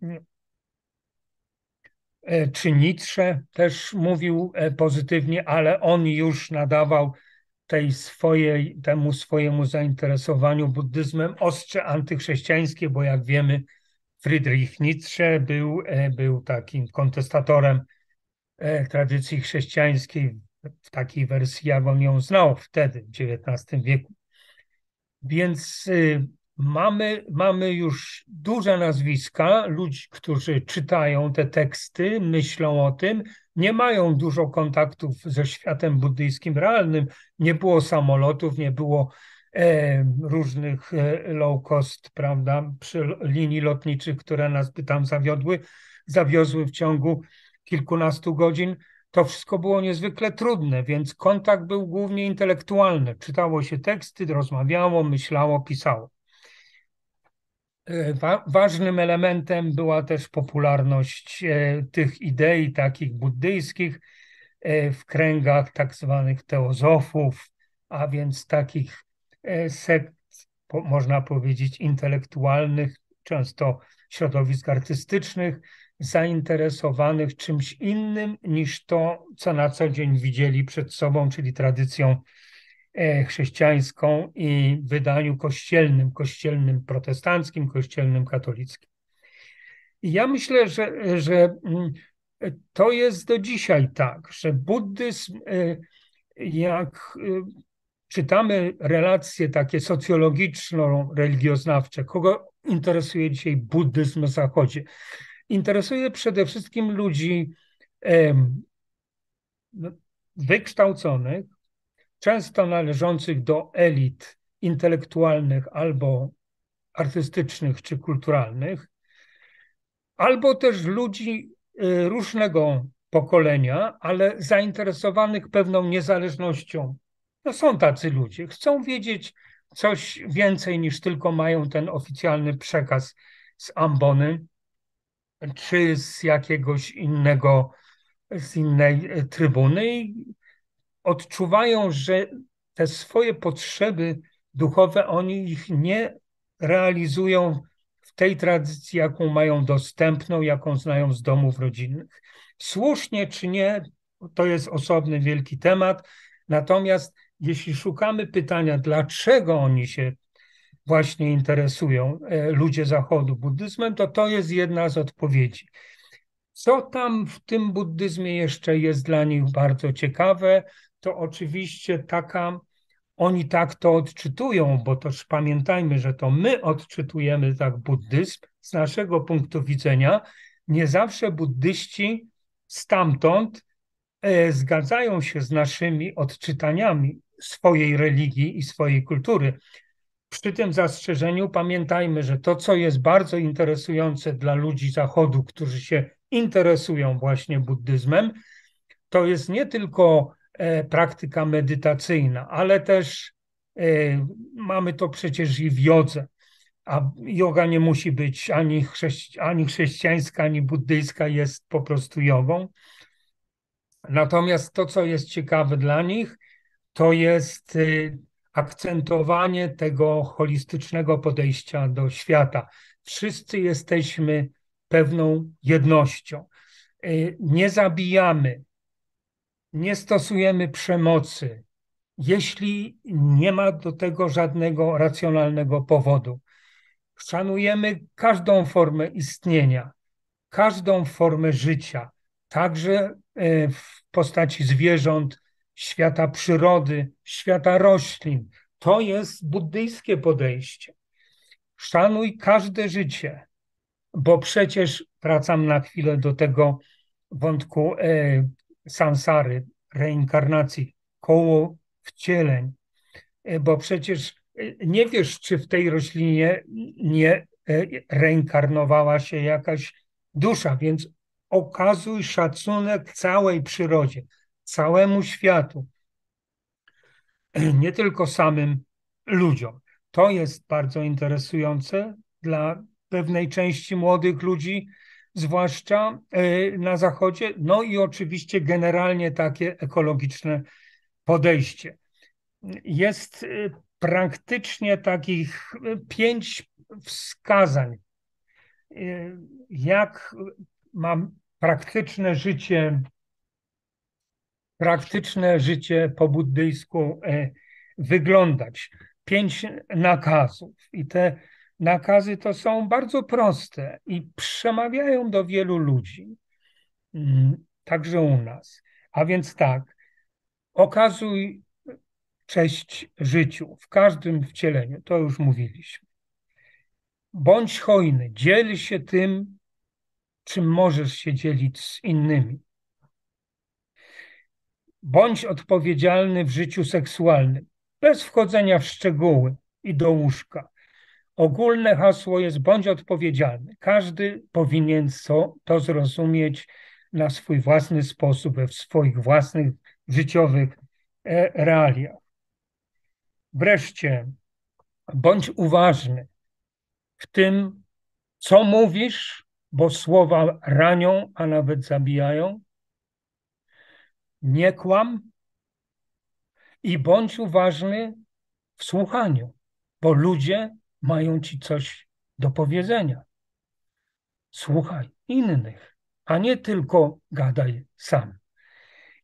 E, czy Nietzsche też mówił e, pozytywnie, ale on już nadawał tej swojej, temu swojemu zainteresowaniu buddyzmem ostrze antychrześcijańskie, bo jak wiemy, Friedrich Nietzsche był, e, był takim kontestatorem tradycji chrześcijańskiej w takiej wersji, jak on ją znał wtedy, w XIX wieku. Więc y, Mamy, mamy już duże nazwiska, ludzi, którzy czytają te teksty, myślą o tym, nie mają dużo kontaktów ze światem buddyjskim realnym. Nie było samolotów, nie było e, różnych e, low cost, prawda, przy linii lotniczych, które nas by tam zawiodły, zawiozły w ciągu kilkunastu godzin. To wszystko było niezwykle trudne, więc kontakt był głównie intelektualny. Czytało się teksty, rozmawiało, myślało, pisało. Wa ważnym elementem była też popularność e, tych idei takich buddyjskich e, w kręgach tak zwanych teozofów, a więc takich e, sekt, można powiedzieć, intelektualnych, często środowisk artystycznych, zainteresowanych czymś innym niż to, co na co dzień widzieli przed sobą, czyli tradycją E, chrześcijańską i wydaniu kościelnym, kościelnym protestanckim, kościelnym katolickim. I ja myślę, że, że mm, to jest do dzisiaj tak, że buddyzm, e, jak e, czytamy relacje takie socjologiczno-religioznawcze, kogo interesuje dzisiaj buddyzm na Zachodzie? Interesuje przede wszystkim ludzi no, wykształconych, często należących do elit intelektualnych albo artystycznych czy kulturalnych, albo też ludzi y, różnego pokolenia, ale zainteresowanych pewną niezależnością. No są tacy ludzie, chcą wiedzieć coś więcej niż tylko mają ten oficjalny przekaz z ambony czy z jakiegoś innego, z innej e, trybuny i odczuwają, że te swoje potrzeby duchowe oni ich nie realizują w tej tradycji, jaką mają dostępną, jaką znają z domów rodzinnych. Słusznie czy nie, to jest osobny wielki temat. Natomiast jeśli szukamy pytania, dlaczego oni się właśnie interesują, e, ludzie Zachodu, buddyzmem, to to jest jedna z odpowiedzi. Co tam w tym buddyzmie jeszcze jest dla nich bardzo ciekawe, to oczywiście taka, oni tak to odczytują, bo też pamiętajmy, że to my odczytujemy tak buddyzm z naszego punktu widzenia. Nie zawsze buddyści stamtąd e, zgadzają się z naszymi odczytaniami swojej religii i swojej kultury. Przy tym zastrzeżeniu pamiętajmy, że to, co jest bardzo interesujące dla ludzi Zachodu, którzy się interesują właśnie buddyzmem, to jest nie tylko e, praktyka medytacyjna, ale też e, mamy to przecież i w jodze. A yoga nie musi być ani, chrześci ani chrześcijańska, ani buddyjska, jest po prostu jogą. Natomiast to, co jest ciekawe dla nich, to jest y, akcentowanie tego holistycznego podejścia do świata. Wszyscy jesteśmy pewną jednością. Y, nie zabijamy, nie stosujemy przemocy, jeśli nie ma do tego żadnego racjonalnego powodu. Szanujemy każdą formę istnienia, każdą formę życia, także y, w postaci zwierząt, świata przyrody, świata roślin. To jest buddyjskie podejście. Szanuj każde życie, bo przecież wracam na chwilę do tego wątku e, sansary, reinkarnacji, koło wcieleń, e, bo przecież e, nie wiesz, czy w tej roślinie nie e, reinkarnowała się jakaś dusza, więc okazuj szacunek całej przyrodzie całemu światu, nie tylko samym ludziom. To jest bardzo interesujące dla pewnej części młodych ludzi, zwłaszcza e, na Zachodzie. No i oczywiście generalnie takie ekologiczne podejście. Jest e, praktycznie takich e, pięć wskazań, jak mam praktyczne życie praktyczne życie po buddyjsku e, wyglądać. Pięć nakazów i te nakazy to są bardzo proste i przemawiają do wielu ludzi, mm, także u nas. A więc tak, okazuj cześć życiu w każdym wcieleniu, to już mówiliśmy. Bądź hojny, dziel się tym, czym możesz się dzielić z innymi. Bądź odpowiedzialny w życiu seksualnym, bez wchodzenia w szczegóły i do łóżka. Ogólne hasło jest bądź odpowiedzialny. Każdy powinien to, to zrozumieć na swój własny sposób, w swoich własnych życiowych e, realiach. Wreszcie, bądź uważny w tym, co mówisz, bo słowa ranią, a nawet zabijają nie kłam i bądź uważny w słuchaniu, bo ludzie mają ci coś do powiedzenia. Słuchaj innych, a nie tylko gadaj sam.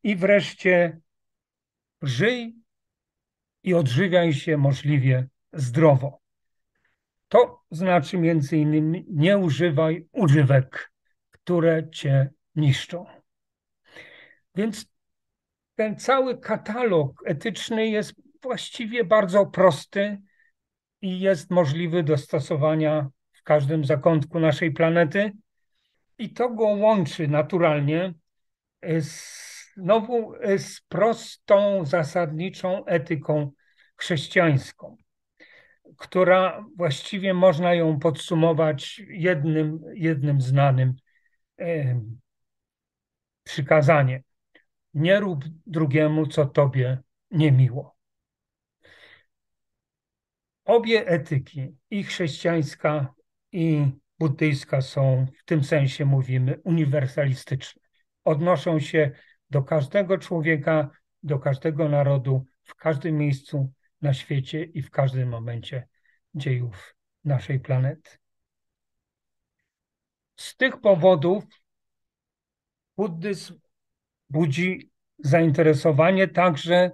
I wreszcie żyj i odżywiaj się możliwie zdrowo. To znaczy między innymi nie używaj używek, które cię niszczą. Więc ten cały katalog etyczny jest właściwie bardzo prosty i jest możliwy do stosowania w każdym zakątku naszej planety. I to go łączy naturalnie z, znowu z prostą, zasadniczą etyką chrześcijańską, która właściwie można ją podsumować jednym, jednym znanym e, przykazaniem. Nie rób drugiemu, co tobie niemiło. Obie etyki, i chrześcijańska, i buddyjska, są w tym sensie, mówimy, uniwersalistyczne. Odnoszą się do każdego człowieka, do każdego narodu, w każdym miejscu na świecie i w każdym momencie dziejów naszej planety. Z tych powodów buddyzm budzi zainteresowanie także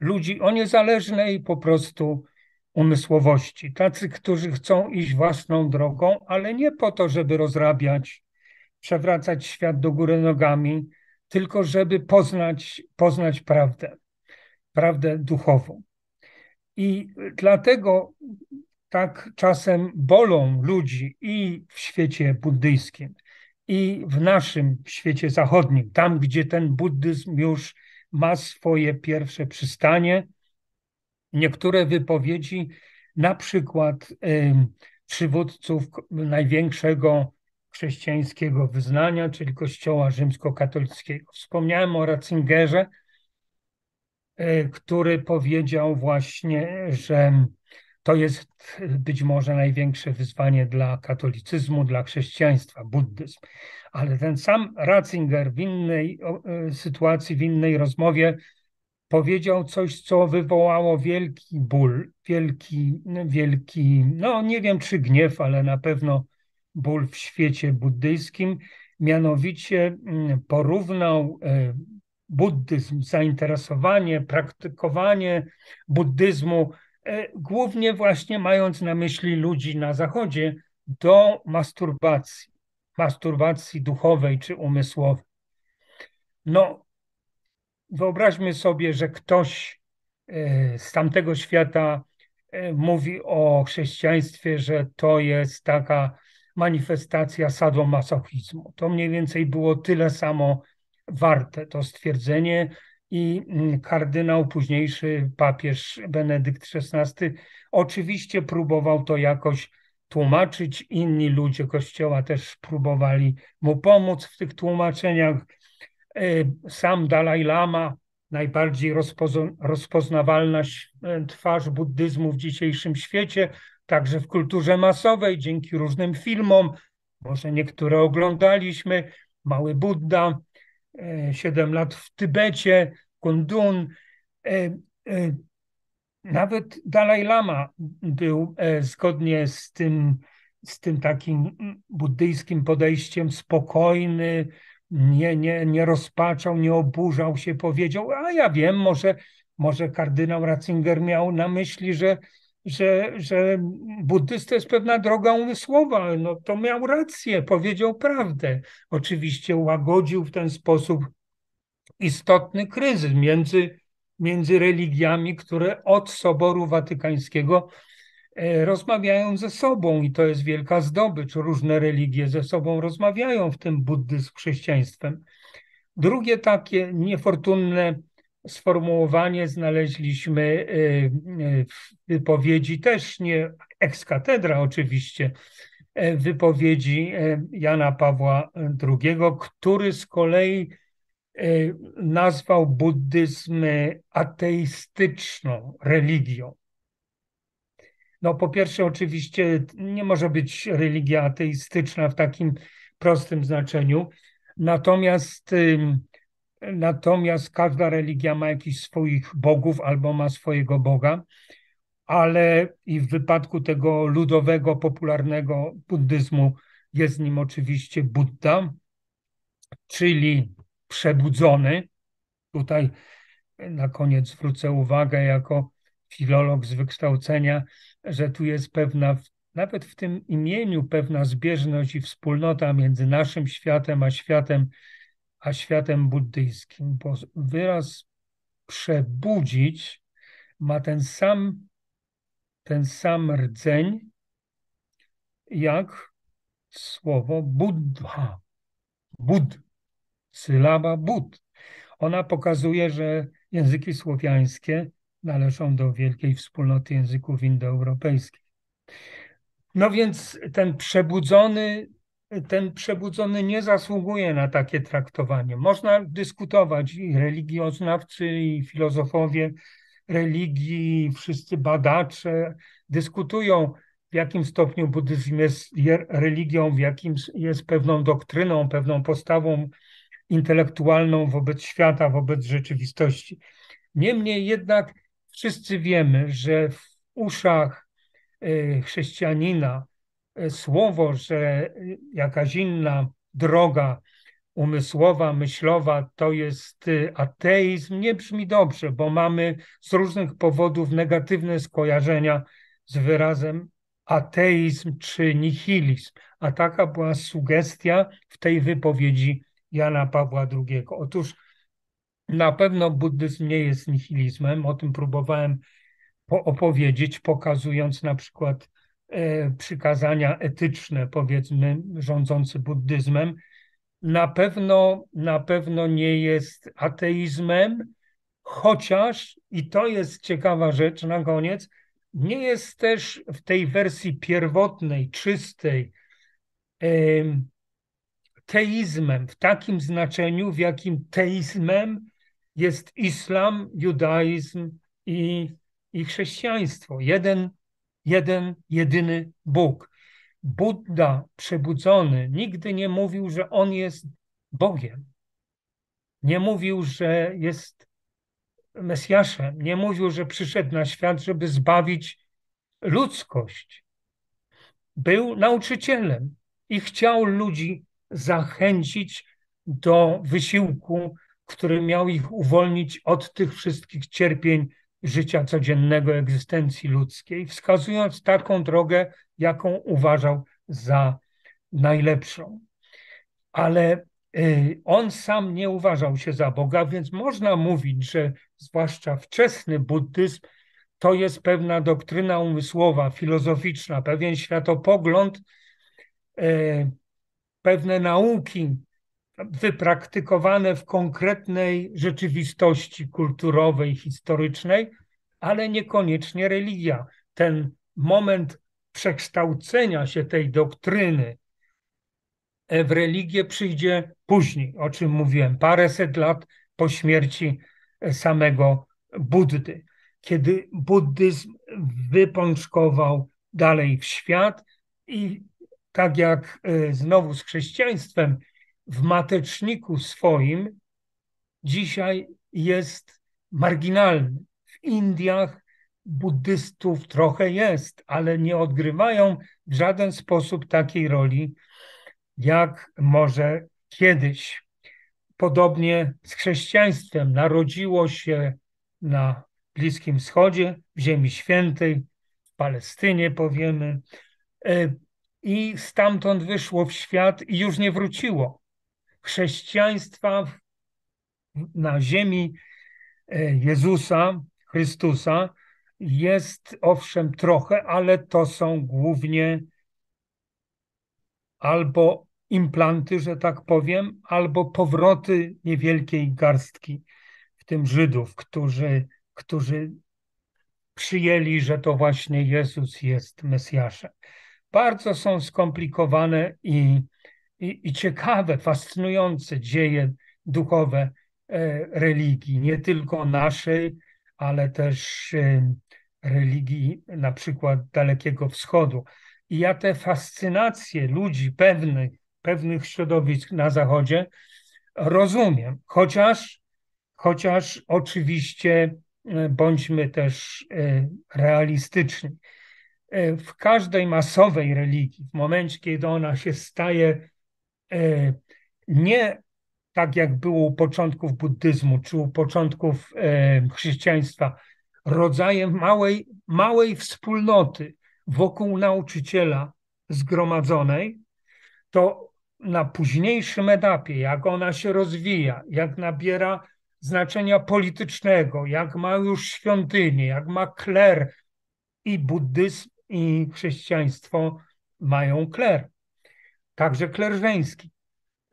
ludzi o niezależnej po prostu umysłowości. Tacy, którzy chcą iść własną drogą, ale nie po to, żeby rozrabiać, przewracać świat do góry nogami, tylko żeby poznać, poznać prawdę, prawdę duchową. I dlatego tak czasem bolą ludzi i w świecie buddyjskim, i w naszym świecie zachodnim, tam gdzie ten buddyzm już ma swoje pierwsze przystanie, niektóre wypowiedzi, na przykład y, przywódców największego chrześcijańskiego wyznania, czyli Kościoła rzymskokatolickiego. Wspomniałem o Ratzingerze, y, który powiedział właśnie, że to jest być może największe wyzwanie dla katolicyzmu, dla chrześcijaństwa, buddyzm. Ale ten sam Ratzinger w innej y, sytuacji, w innej rozmowie powiedział coś, co wywołało wielki ból, wielki, wielki, no nie wiem czy gniew, ale na pewno ból w świecie buddyjskim. Mianowicie mm, porównał e, buddyzm, zainteresowanie, praktykowanie buddyzmu, e, głównie właśnie mając na myśli ludzi na Zachodzie, do masturbacji, masturbacji duchowej czy umysłowej. No, wyobraźmy sobie, że ktoś e, z tamtego świata e, mówi o chrześcijaństwie, że to jest taka manifestacja sadomasochizmu. To mniej więcej było tyle samo warte to stwierdzenie i mm, kardynał, późniejszy papież Benedykt XVI, oczywiście próbował to jakoś tłumaczyć. Inni ludzie Kościoła też próbowali mu pomóc w tych tłumaczeniach. E, sam Dalaj Lama, najbardziej rozpoznawalna e, twarz buddyzmu w dzisiejszym świecie, także w kulturze masowej, dzięki różnym filmom, może niektóre oglądaliśmy, Mały Budda, E, 7 lat w Tybecie, Kundun. E, e, nawet Dalaj Lama był zgodnie z tym, z tym takim buddyjskim podejściem spokojny, nie, nie, nie rozpaczał, nie oburzał się, powiedział, a ja wiem, może, może kardynał Ratzinger miał na myśli, że że, że buddyzm to jest pewna droga umysłowa. No to miał rację, powiedział prawdę. Oczywiście łagodził w ten sposób istotny kryzys między, między religiami, które od Soboru Watykańskiego E, rozmawiają ze sobą i to jest wielka zdobycz. Różne religie ze sobą rozmawiają, w tym buddyzm z chrześcijaństwem. Drugie takie niefortunne sformułowanie znaleźliśmy e, e, w wypowiedzi też nie ex cathedra oczywiście, wypowiedzi Jana Pawła II, który z kolei nazwał buddyzm ateistyczną religią. No po pierwsze oczywiście nie może być religia ateistyczna w takim prostym znaczeniu, natomiast natomiast każda religia ma jakiś swoich bogów albo ma swojego Boga, ale i w wypadku tego ludowego, popularnego buddyzmu jest nim oczywiście Buddha, czyli przebudzony. Tutaj na koniec zwrócę uwagę jako filolog z wykształcenia, że tu jest pewna, nawet w tym imieniu, pewna zbieżność i wspólnota między naszym światem a światem, a światem buddyjskim. Bo wyraz przebudzić ma ten sam, ten sam rdzeń jak słowo Buddha. Bud, sylaba Bud. Ona pokazuje, że języki słowiańskie należą do wielkiej wspólnoty języków indoeuropejskich. No więc ten przebudzony, ten przebudzony nie zasługuje na takie traktowanie. Można dyskutować i religioznawcy, i filozofowie religii, wszyscy badacze dyskutują, w jakim stopniu buddyzm jest religią, w jakim jest pewną doktryną, pewną postawą intelektualną wobec świata, wobec rzeczywistości. Niemniej jednak wszyscy wiemy, że w uszach e, chrześcijanina słowo, że jakaś inna droga umysłowa, myślowa to jest e, ateizm, nie brzmi dobrze, bo mamy z różnych powodów negatywne skojarzenia z wyrazem ateizm czy nihilizm. A taka była sugestia w tej wypowiedzi Jana Pawła II. Otóż na pewno buddyzm nie jest nihilizmem, o tym próbowałem opowiedzieć, pokazując na przykład e, przykazania etyczne, powiedzmy, rządzące buddyzmem. Na pewno, na pewno nie jest ateizmem, chociaż, i to jest ciekawa rzecz na koniec, nie jest też w tej wersji pierwotnej, czystej, teizmem w takim znaczeniu, w jakim teizmem jest islam, judaizm i, i chrześcijaństwo. Jeden, jeden, jedyny Bóg. Buddha przebudzony nigdy nie mówił, że on jest Bogiem. Nie mówił, że jest Mesjaszem. Nie mówił, że przyszedł na świat, żeby zbawić ludzkość. Był nauczycielem i chciał ludzi zachęcić do wysiłku, który miał ich uwolnić od tych wszystkich cierpień życia codziennego, egzystencji ludzkiej, wskazując taką drogę, jaką uważał za najlepszą. Ale y, on sam nie uważał się za Boga, więc można mówić, że zwłaszcza wczesny buddyzm to jest pewna doktryna umysłowa, filozoficzna, pewien światopogląd, y, pewne nauki wypraktykowane w konkretnej rzeczywistości kulturowej, historycznej, ale niekoniecznie religia. Ten moment przekształcenia się tej doktryny w religię przyjdzie później, o czym mówiłem, paręset lat po śmierci samego Buddy, kiedy buddyzm wypączkował dalej w świat i tak jak e, znowu z chrześcijaństwem, w mateczniku swoim dzisiaj jest marginalny. W Indiach buddystów trochę jest, ale nie odgrywają w żaden sposób takiej roli, jak może kiedyś. Podobnie z chrześcijaństwem narodziło się na Bliskim Wschodzie, w Ziemi Świętej, w Palestynie powiemy, e, i stamtąd wyszło w świat i już nie wróciło. Chrześcijaństwa na ziemi e, Jezusa, Chrystusa jest owszem trochę, ale to są głównie albo implanty, że tak powiem, albo powroty niewielkiej garstki, w tym Żydów, którzy, którzy przyjęli, że to właśnie Jezus jest Mesjaszem. Bardzo są skomplikowane i, i, i ciekawe, fascynujące dzieje duchowe e, religii, nie tylko naszej, ale też e, religii na przykład Dalekiego Wschodu. I ja te fascynacje ludzi pewnych, pewnych środowisk na Zachodzie rozumiem, chociaż, chociaż oczywiście e, bądźmy też realistyczni. W każdej masowej religii, w momencie, kiedy ona się staje nie tak, jak było u początków buddyzmu czy u początków e, chrześcijaństwa, rodzajem małej, małej wspólnoty wokół nauczyciela zgromadzonej, to na późniejszym etapie, jak ona się rozwija, jak nabiera znaczenia politycznego, jak ma już świątynię, jak ma kler. I buddyzm i chrześcijaństwo mają kler, także kler żeński.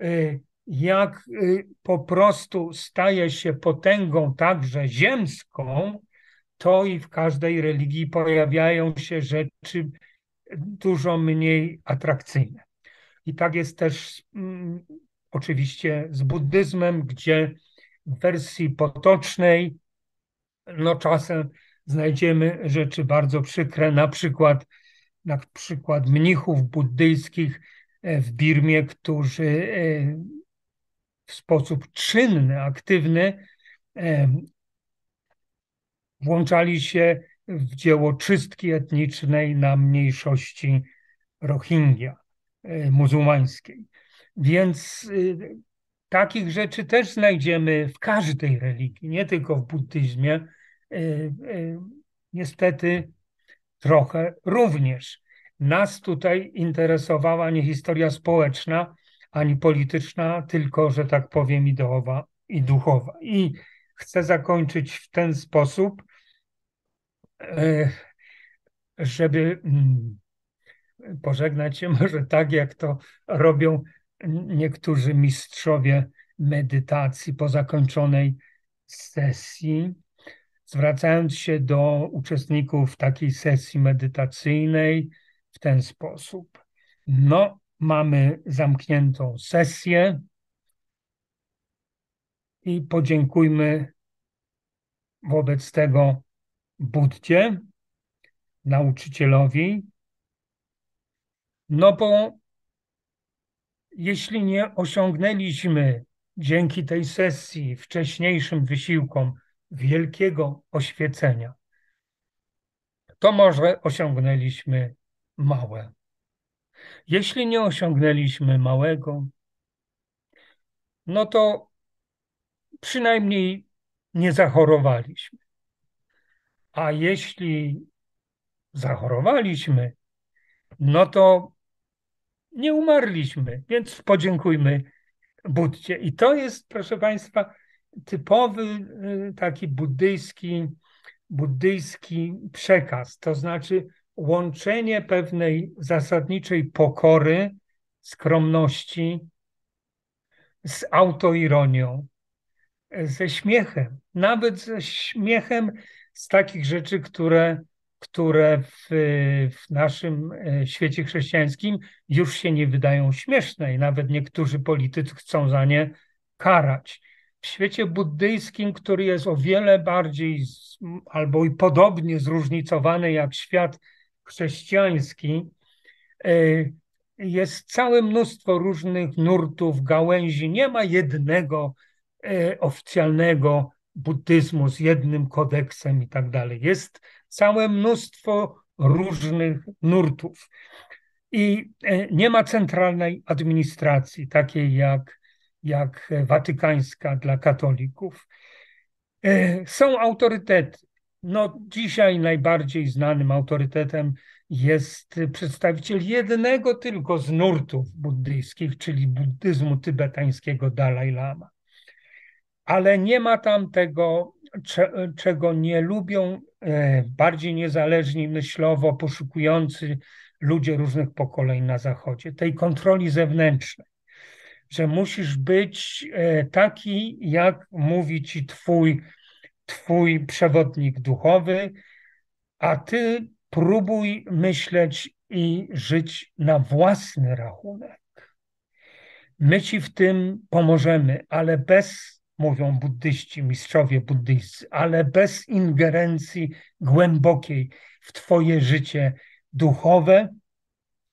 Y, jak y, po prostu staje się potęgą także ziemską, to i w każdej religii pojawiają się rzeczy dużo mniej atrakcyjne. I tak jest też mm, oczywiście z buddyzmem, gdzie w wersji potocznej no czasem znajdziemy rzeczy bardzo przykre, na przykład, na przykład mnichów buddyjskich w Birmie, którzy e, w sposób czynny, aktywny e, włączali się w dzieło czystki etnicznej na mniejszości Rohingya muzułmańskiej. Więc takich rzeczy też znajdziemy w każdej religii, nie tylko w buddyzmie. E, e, niestety trochę również. Nas tutaj interesowała nie historia społeczna ani polityczna, tylko, że tak powiem, ideowa i duchowa. I chcę zakończyć w ten sposób, e, żeby mm, pożegnać się może tak, jak to robią niektórzy mistrzowie medytacji po zakończonej sesji, zwracając się do uczestników takiej sesji medytacyjnej w ten sposób. No, mamy zamkniętą sesję i podziękujmy wobec tego Buddzie, nauczycielowi, no bo jeśli nie osiągnęliśmy dzięki tej sesji, wcześniejszym wysiłkom wielkiego oświecenia, to może osiągnęliśmy małe. Jeśli nie osiągnęliśmy małego, no to przynajmniej nie zachorowaliśmy. A jeśli zachorowaliśmy, no to nie umarliśmy, więc podziękujmy Buddzie. I to jest, proszę Państwa, typowy y, taki buddyjski, buddyjski przekaz, to znaczy łączenie pewnej zasadniczej pokory, skromności z autoironią, ze śmiechem, nawet ze śmiechem z takich rzeczy, które które w, w, naszym e, świecie chrześcijańskim już się nie wydają śmieszne i nawet niektórzy politycy chcą za nie karać. W świecie buddyjskim, który jest o wiele bardziej albo i podobnie zróżnicowany jak świat chrześcijański, e, jest całe mnóstwo różnych nurtów, gałęzi. Nie ma jednego e, oficjalnego buddyzmu z jednym kodeksem i tak dalej. Jest całe mnóstwo różnych nurtów. I e, nie ma centralnej administracji, takiej jak, jak watykańska dla katolików. Są autorytety. No, dzisiaj najbardziej znanym autorytetem jest przedstawiciel jednego tylko z nurtów buddyjskich, czyli buddyzmu tybetańskiego Dalaj Lama. Ale nie ma tam tego, czego nie lubią E, bardziej niezależni myślowo, poszukujący ludzie różnych pokoleń na Zachodzie, tej kontroli zewnętrznej, że musisz być e, taki, jak mówi ci twój, twój przewodnik duchowy, a ty próbuj myśleć i żyć na własny rachunek. My ci w tym pomożemy, ale bez mówią buddyści, mistrzowie buddyjscy, ale bez ingerencji głębokiej w Twoje życie duchowe,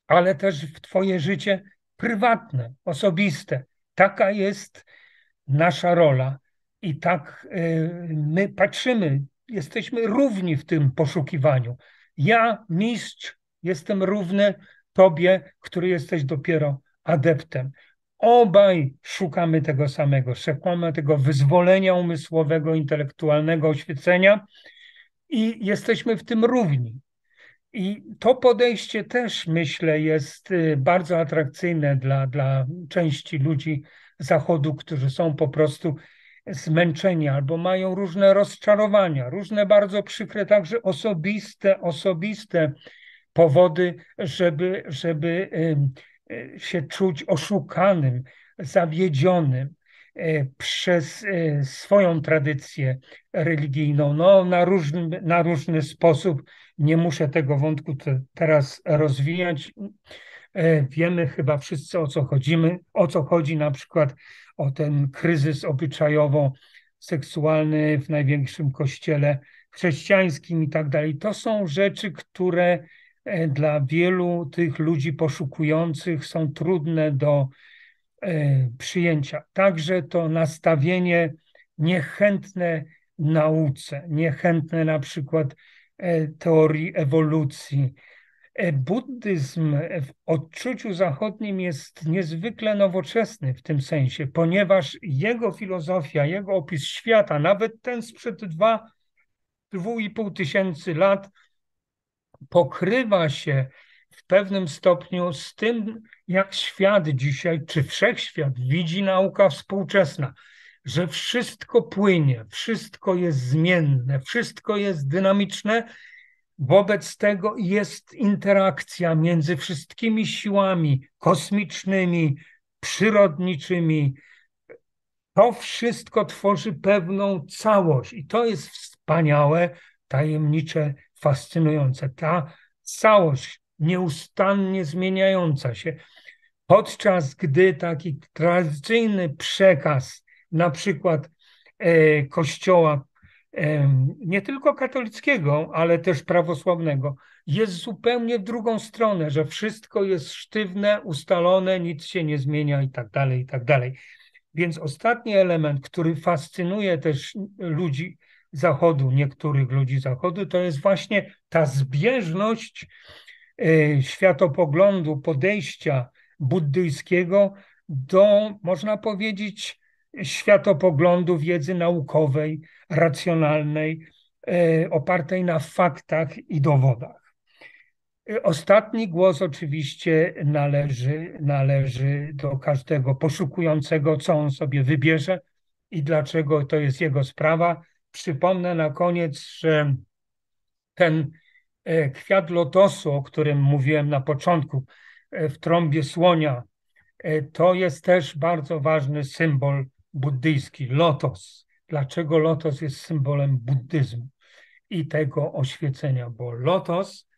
ale też w Twoje życie prywatne, osobiste. Taka jest nasza rola i tak y, my patrzymy, jesteśmy równi w tym poszukiwaniu. Ja, mistrz, jestem równy Tobie, który jesteś dopiero adeptem. Obaj szukamy tego samego, szukamy tego wyzwolenia umysłowego, intelektualnego, oświecenia i jesteśmy w tym równi. I to podejście też, myślę, jest y, bardzo atrakcyjne dla, dla części ludzi Zachodu, którzy są po prostu zmęczenia albo mają różne rozczarowania, różne bardzo przykre, także osobiste, osobiste powody, żeby, żeby e, się czuć oszukanym, zawiedzionym e, przez e, swoją tradycję religijną. No, na, różny, na różny sposób. Nie muszę tego wątku teraz rozwijać. Wiemy chyba wszyscy o co chodzimy, o co chodzi na przykład o ten kryzys obyczajowo-seksualny w największym kościele chrześcijańskim i tak dalej. To są rzeczy, które e, dla wielu tych ludzi poszukujących są trudne do e, przyjęcia. Także to nastawienie niechętne nauce, niechętne na przykład e, teorii ewolucji, buddyzm w odczuciu zachodnim jest niezwykle nowoczesny w tym sensie, ponieważ jego filozofia, jego opis świata, nawet ten sprzed dwa, dwóch i pół tysięcy lat, pokrywa się w pewnym stopniu z tym, jak świat dzisiaj, czy wszechświat widzi nauka współczesna, że wszystko płynie, wszystko jest zmienne, wszystko jest dynamiczne Wobec tego jest interakcja między wszystkimi siłami kosmicznymi, przyrodniczymi. To wszystko tworzy pewną całość i to jest wspaniałe, tajemnicze, fascynujące. Ta całość nieustannie zmieniająca się, podczas gdy taki tradycyjny przekaz, na przykład e, Kościoła nie tylko katolickiego, ale też prawosławnego, jest zupełnie w drugą stronę, że wszystko jest sztywne, ustalone, nic się nie zmienia i tak dalej, i tak dalej. Więc ostatni element, który fascynuje też ludzi Zachodu, niektórych ludzi Zachodu, to jest właśnie ta zbieżność e, światopoglądu, podejścia buddyjskiego do, można powiedzieć, światopoglądu wiedzy naukowej, racjonalnej, e, opartej na faktach i dowodach. E, ostatni głos oczywiście należy, należy do każdego poszukującego, co on sobie wybierze i dlaczego to jest jego sprawa. Przypomnę na koniec, że ten e, kwiat lotosu, o którym mówiłem na początku, w trąbie słonia, to jest też bardzo ważny symbol buddyjski, lotos. Dlaczego lotos jest symbolem buddyzmu i tego oświecenia? Bo lotos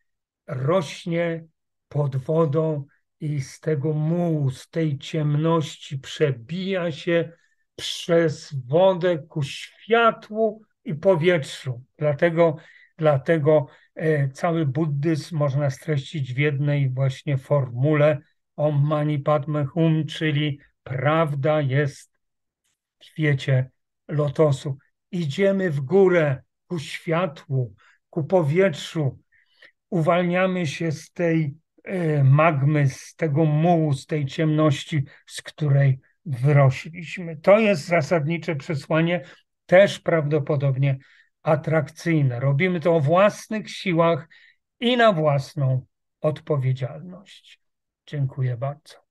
rośnie pod wodą i z tego mułu, z tej ciemności przebija się przez wodę ku światłu i powietrzu. Dlatego, dlatego e, cały buddyzm można streścić w jednej właśnie formule Om Mani Padme Hum, czyli prawda jest kwiecie lotosu. Idziemy w górę ku światłu, ku powietrzu. Uwalniamy się z tej e, magmy, z tego mułu, z tej ciemności, z której wyrośliśmy. To jest zasadnicze przesłanie, też prawdopodobnie atrakcyjne. Robimy to o własnych siłach i na własną odpowiedzialność. Dziękuję bardzo.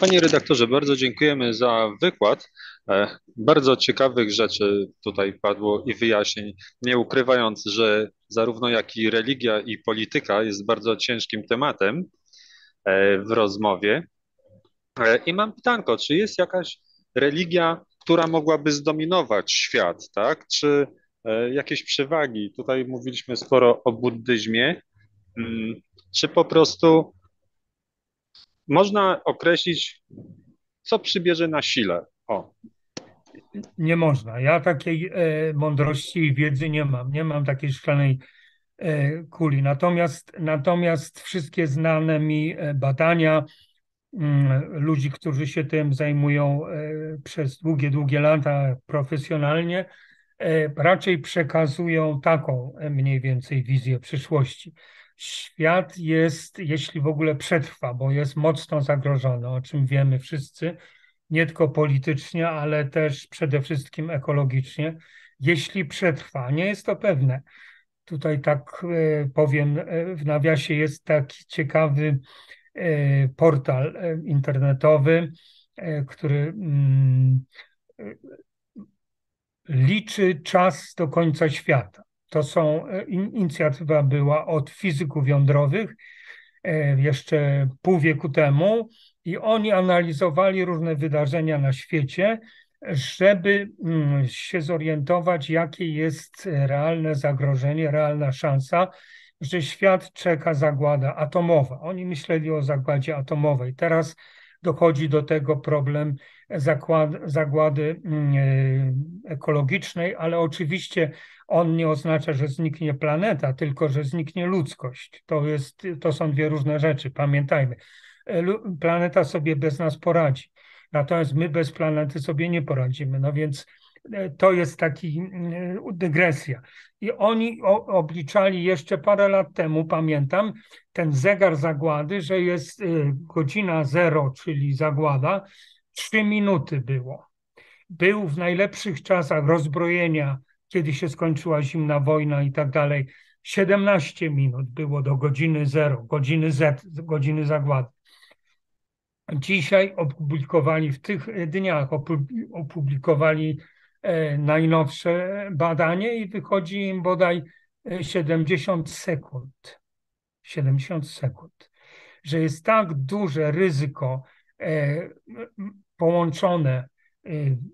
Panie redaktorze, bardzo dziękujemy za wykład. E, bardzo ciekawych rzeczy tutaj padło i wyjaśnień, nie ukrywając, że zarówno jak i religia i polityka jest bardzo ciężkim tematem e, w rozmowie. E, I mam pytanko, czy jest jakaś religia, która mogłaby zdominować świat, tak? Czy jakieś przewagi? Tutaj mówiliśmy sporo o buddyzmie. Mm, czy po prostu można określić, co przybierze na sile. O. Nie można. Ja takiej e, mądrości i wiedzy nie mam. Nie mam takiej szklanej e, kuli. Natomiast, natomiast wszystkie znane mi e, badania mm, ludzi, którzy się tym zajmują e, przez długie, długie lata profesjonalnie, e, raczej przekazują taką e, mniej więcej wizję przyszłości świat jest, jeśli w ogóle przetrwa, bo jest mocno zagrożony, o czym wiemy wszyscy, nie tylko politycznie, ale też przede wszystkim ekologicznie, jeśli przetrwa. Nie jest to pewne. tutaj tak powiem w nawiasie, jest taki ciekawy portal internetowy, który mm, liczy czas do końca świata. To są, inicjatywa była od fizyków jądrowych jeszcze pół wieku temu i oni analizowali różne wydarzenia na świecie, żeby mm, się zorientować, jakie jest realne zagrożenie, realna szansa, że świat czeka zagłada atomowa. Oni myśleli o zagładzie atomowej. Teraz dochodzi do tego problem zagłady mm, e, ekologicznej, ale oczywiście on nie oznacza, że zniknie planeta, tylko że zniknie ludzkość. To, jest, to są dwie różne rzeczy, pamiętajmy. E, planeta sobie bez nas poradzi. Natomiast my bez planety sobie nie poradzimy. No więc e, to jest taki mm, dygresja. I oni obliczali jeszcze parę lat temu, pamiętam, ten zegar zagłady, że jest e, godzina zero, czyli zagłada, trzy minuty było. Był w najlepszych czasach rozbrojenia, kiedy się skończyła zimna wojna i tak dalej. 17 minut było do godziny zero, godziny Z, godziny zagłady. Dzisiaj opublikowali, w tych dniach opublikowali e, najnowsze badanie i wychodzi im bodaj 70 e, sekund. 70 sekund. Że jest tak duże ryzyko e, połączone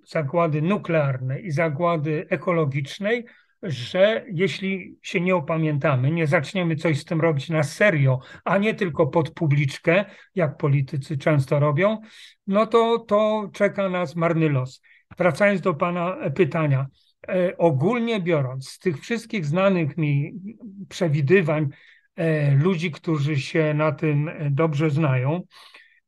zagłady nuklearnej i zagłady ekologicznej, że jeśli się nie opamiętamy, nie zaczniemy coś z tym robić na serio, a nie tylko pod publiczkę, jak politycy często robią, no to, to czeka nas marny los. Wracając do Pana pytania, e, ogólnie biorąc, z tych wszystkich znanych mi przewidywań e, ludzi, którzy się na tym dobrze znają,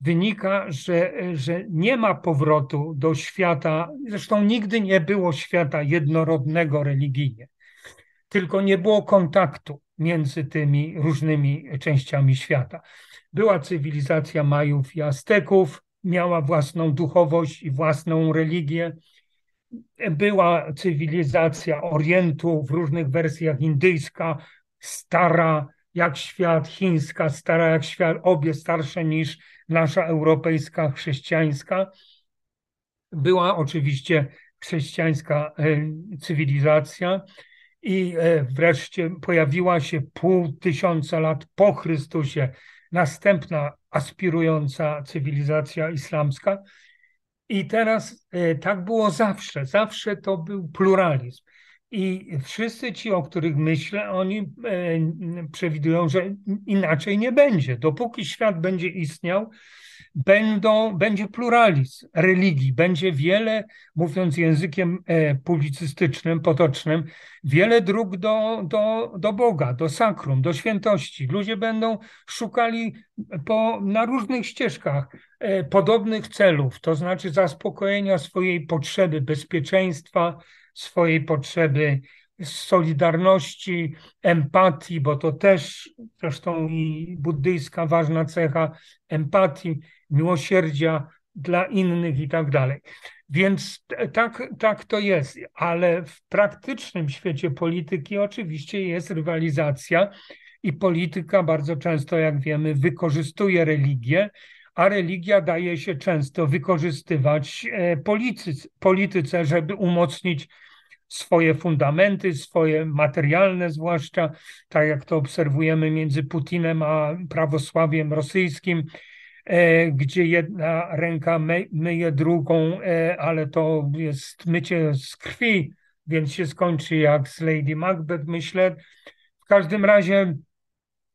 wynika, że, że nie ma powrotu do świata, zresztą nigdy nie było świata jednorodnego religijnie, tylko nie było kontaktu między tymi różnymi częściami świata. Była cywilizacja Majów i Azteków, miała własną duchowość i własną religię. Była cywilizacja Orientu w różnych wersjach indyjska, stara jak świat, chińska, stara jak świat, obie starsze niż nasza europejska chrześcijańska. Była oczywiście chrześcijańska e, cywilizacja i e, wreszcie pojawiła się pół tysiąca lat po Chrystusie następna aspirująca cywilizacja islamska. I teraz e, tak było zawsze. Zawsze to był pluralizm. I wszyscy ci, o których myślę, oni e, przewidują, że inaczej nie będzie. Dopóki świat będzie istniał, będą, będzie pluralizm religii, będzie wiele, mówiąc językiem e, publicystycznym, potocznym, wiele dróg do, do, do Boga, do sakrum, do świętości. Ludzie będą szukali po, na różnych ścieżkach e, podobnych celów, to znaczy zaspokojenia swojej potrzeby bezpieczeństwa, swojej potrzeby solidarności, empatii, bo to też zresztą i buddyjska ważna cecha empatii, miłosierdzia dla innych i tak dalej. Więc tak, tak to jest, ale w praktycznym świecie polityki oczywiście jest rywalizacja i polityka bardzo często, jak wiemy, wykorzystuje religię, a religia daje się często wykorzystywać e, polityce, polityce żeby umocnić swoje fundamenty, swoje materialne zwłaszcza, tak jak to obserwujemy między Putinem a prawosławiem rosyjskim, e, gdzie jedna ręka myje drugą, e, ale to jest mycie z krwi, więc się skończy jak z Lady Macbeth, myślę. W każdym razie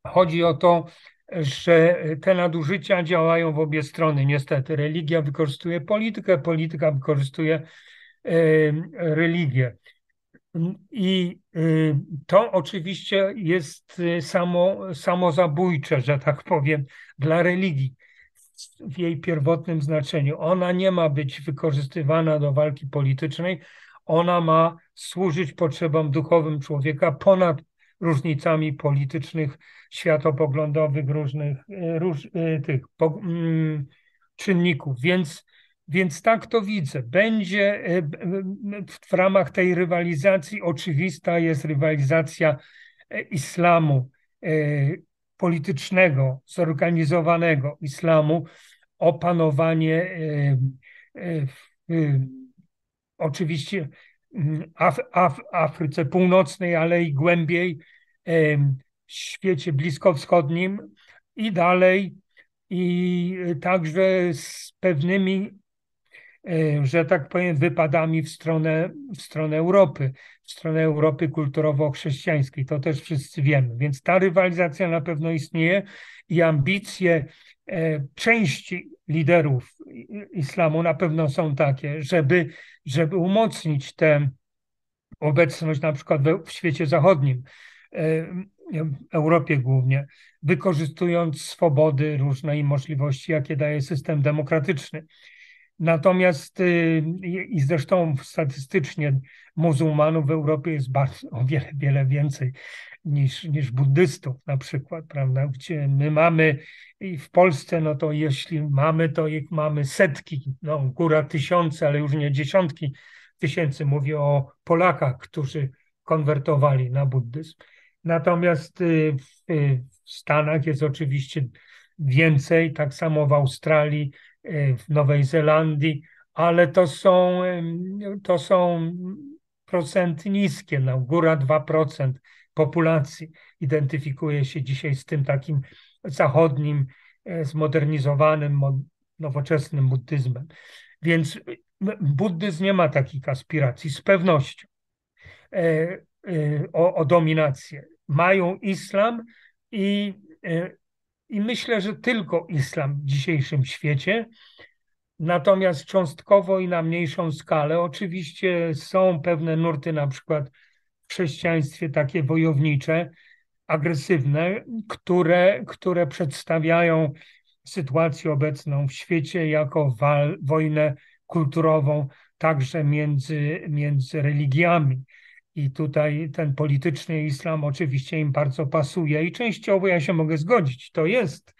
chodzi o to, że te nadużycia działają w obie strony. Niestety, religia wykorzystuje politykę, polityka wykorzystuje religię. I y, to oczywiście jest y, samo, samozabójcze, że tak powiem, dla religii w jej pierwotnym znaczeniu. Ona nie ma być wykorzystywana do walki politycznej, ona ma służyć potrzebom duchowym człowieka ponad różnicami politycznych, światopoglądowych, różnych róż, tych po, mm, czynników. Więc więc tak to widzę. Będzie e, w ramach tej rywalizacji oczywista jest rywalizacja islamu politycznego, zorganizowanego islamu, opanowanie oczywiście Af, Af, Afryce Północnej, ale i głębiej świecie bliskowschodnim i dalej, i także z pewnymi, e, że tak powiem, wypadami w stronę, w stronę Europy, w stronę Europy kulturowo-chrześcijańskiej. To też wszyscy wiemy. Więc ta rywalizacja na pewno istnieje i ambicje e, części liderów islamu na pewno są takie, żeby, żeby umocnić tę obecność na przykład w świecie zachodnim, e, Europie głównie, wykorzystując swobody różne i możliwości, jakie daje system demokratyczny. Natomiast y, i zresztą statystycznie muzułmanów w Europie jest bardzo, o wiele, wiele więcej niż, niż buddystów na przykład, prawda? Gdzie my mamy i w Polsce, no to jeśli mamy, to ich mamy setki, no góra tysiące, ale już nie dziesiątki tysięcy. Mówię o Polakach, którzy konwertowali na buddyzm. Natomiast y, w Stanach jest oczywiście więcej, tak samo w Australii, y, w Nowej Zelandii, ale to są, to są procenty niskie, no, góra 2% populacji identyfikuje się dzisiaj z tym takim zachodnim, e, zmodernizowanym, nowoczesnym buddyzmem. Więc buddyzm nie ma takich aspiracji z pewnością e, e, o, o dominację. Mają islam i, i myślę, że tylko islam w dzisiejszym świecie. Natomiast cząstkowo i na mniejszą skalę oczywiście są pewne nurty, na przykład w chrześcijaństwie takie wojownicze, agresywne, które, które przedstawiają sytuację obecną w świecie jako wal, wojnę kulturową, także między, między religiami. I tutaj ten polityczny islam oczywiście im bardzo pasuje i częściowo ja się mogę zgodzić. To jest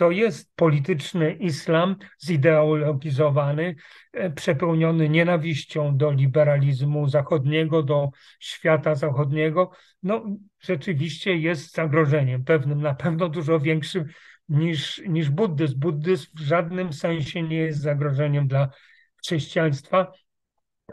to jest polityczny islam zideologizowany, e, przepełniony nienawiścią do liberalizmu zachodniego, do świata zachodniego. No, rzeczywiście jest zagrożeniem pewnym, na pewno dużo większym niż, niż buddyzm. Buddyzm w żadnym sensie nie jest zagrożeniem dla chrześcijaństwa.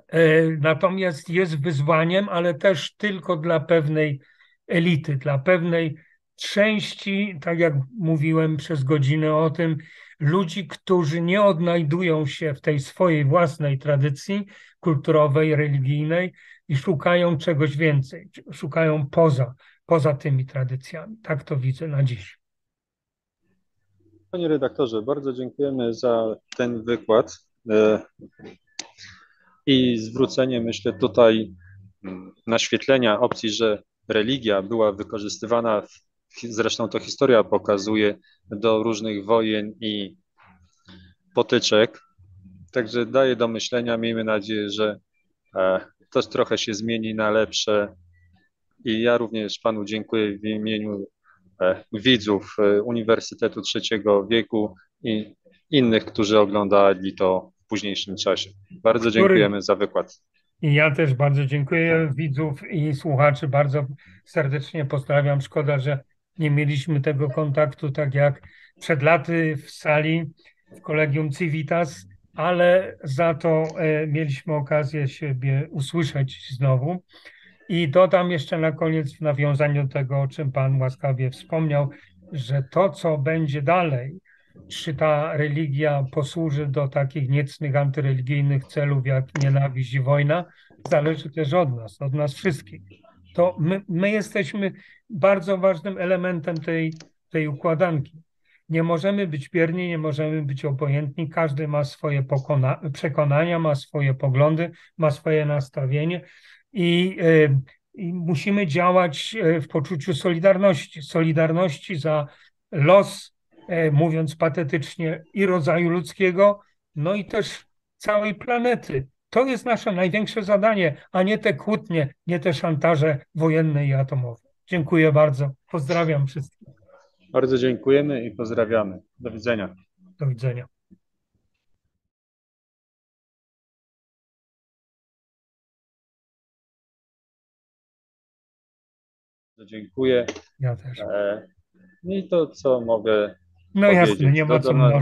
E, natomiast jest wyzwaniem, ale też tylko dla pewnej elity, dla pewnej części, tak jak mówiłem przez godzinę o tym, ludzi, którzy nie odnajdują się w tej swojej własnej tradycji kulturowej, religijnej i szukają czegoś więcej, szukają poza, poza tymi tradycjami. Tak to widzę na dziś. Panie redaktorze, bardzo dziękujemy za ten wykład e, i zwrócenie, myślę, tutaj naświetlenia opcji, że religia była wykorzystywana zresztą to historia pokazuje, do różnych wojen i potyczek. Także daje do myślenia. Miejmy nadzieję, że e, to trochę się zmieni na lepsze. I ja również Panu dziękuję w imieniu e, widzów e, Uniwersytetu Trzeciego Wieku i innych, którzy oglądali to późniejszym czasie. Bardzo dziękujemy za wykład. I ja też bardzo dziękuję widzów i słuchaczy. Bardzo serdecznie pozdrawiam. Szkoda, że nie mieliśmy tego kontaktu tak jak przed laty w sali w Kolegium Civitas, ale za to e, mieliśmy okazję siebie usłyszeć znowu. I dodam jeszcze na koniec w nawiązaniu do tego, o czym Pan łaskawie wspomniał, że to, co będzie dalej, czy ta religia posłuży do takich niecnych, antyreligijnych celów jak nienawiść i wojna, zależy też od nas, od nas wszystkich to my, my jesteśmy bardzo ważnym elementem tej, tej układanki. Nie możemy być bierni, nie możemy być obojętni. Każdy ma swoje pokona- przekonania, ma swoje poglądy, ma swoje nastawienie i, y, i musimy działać e, w poczuciu solidarności. Solidarności za los, y, mówiąc patetycznie, i rodzaju ludzkiego, no i też całej planety. To jest nasze największe zadanie, a nie te kłótnie, nie te szantaże wojenne i atomowe. Dziękuję bardzo. Pozdrawiam wszystkich. Bardzo dziękujemy i pozdrawiamy. Do widzenia. Do widzenia. Dziękuję. Ja też. E, I to, co mogę No jasne, nie ma co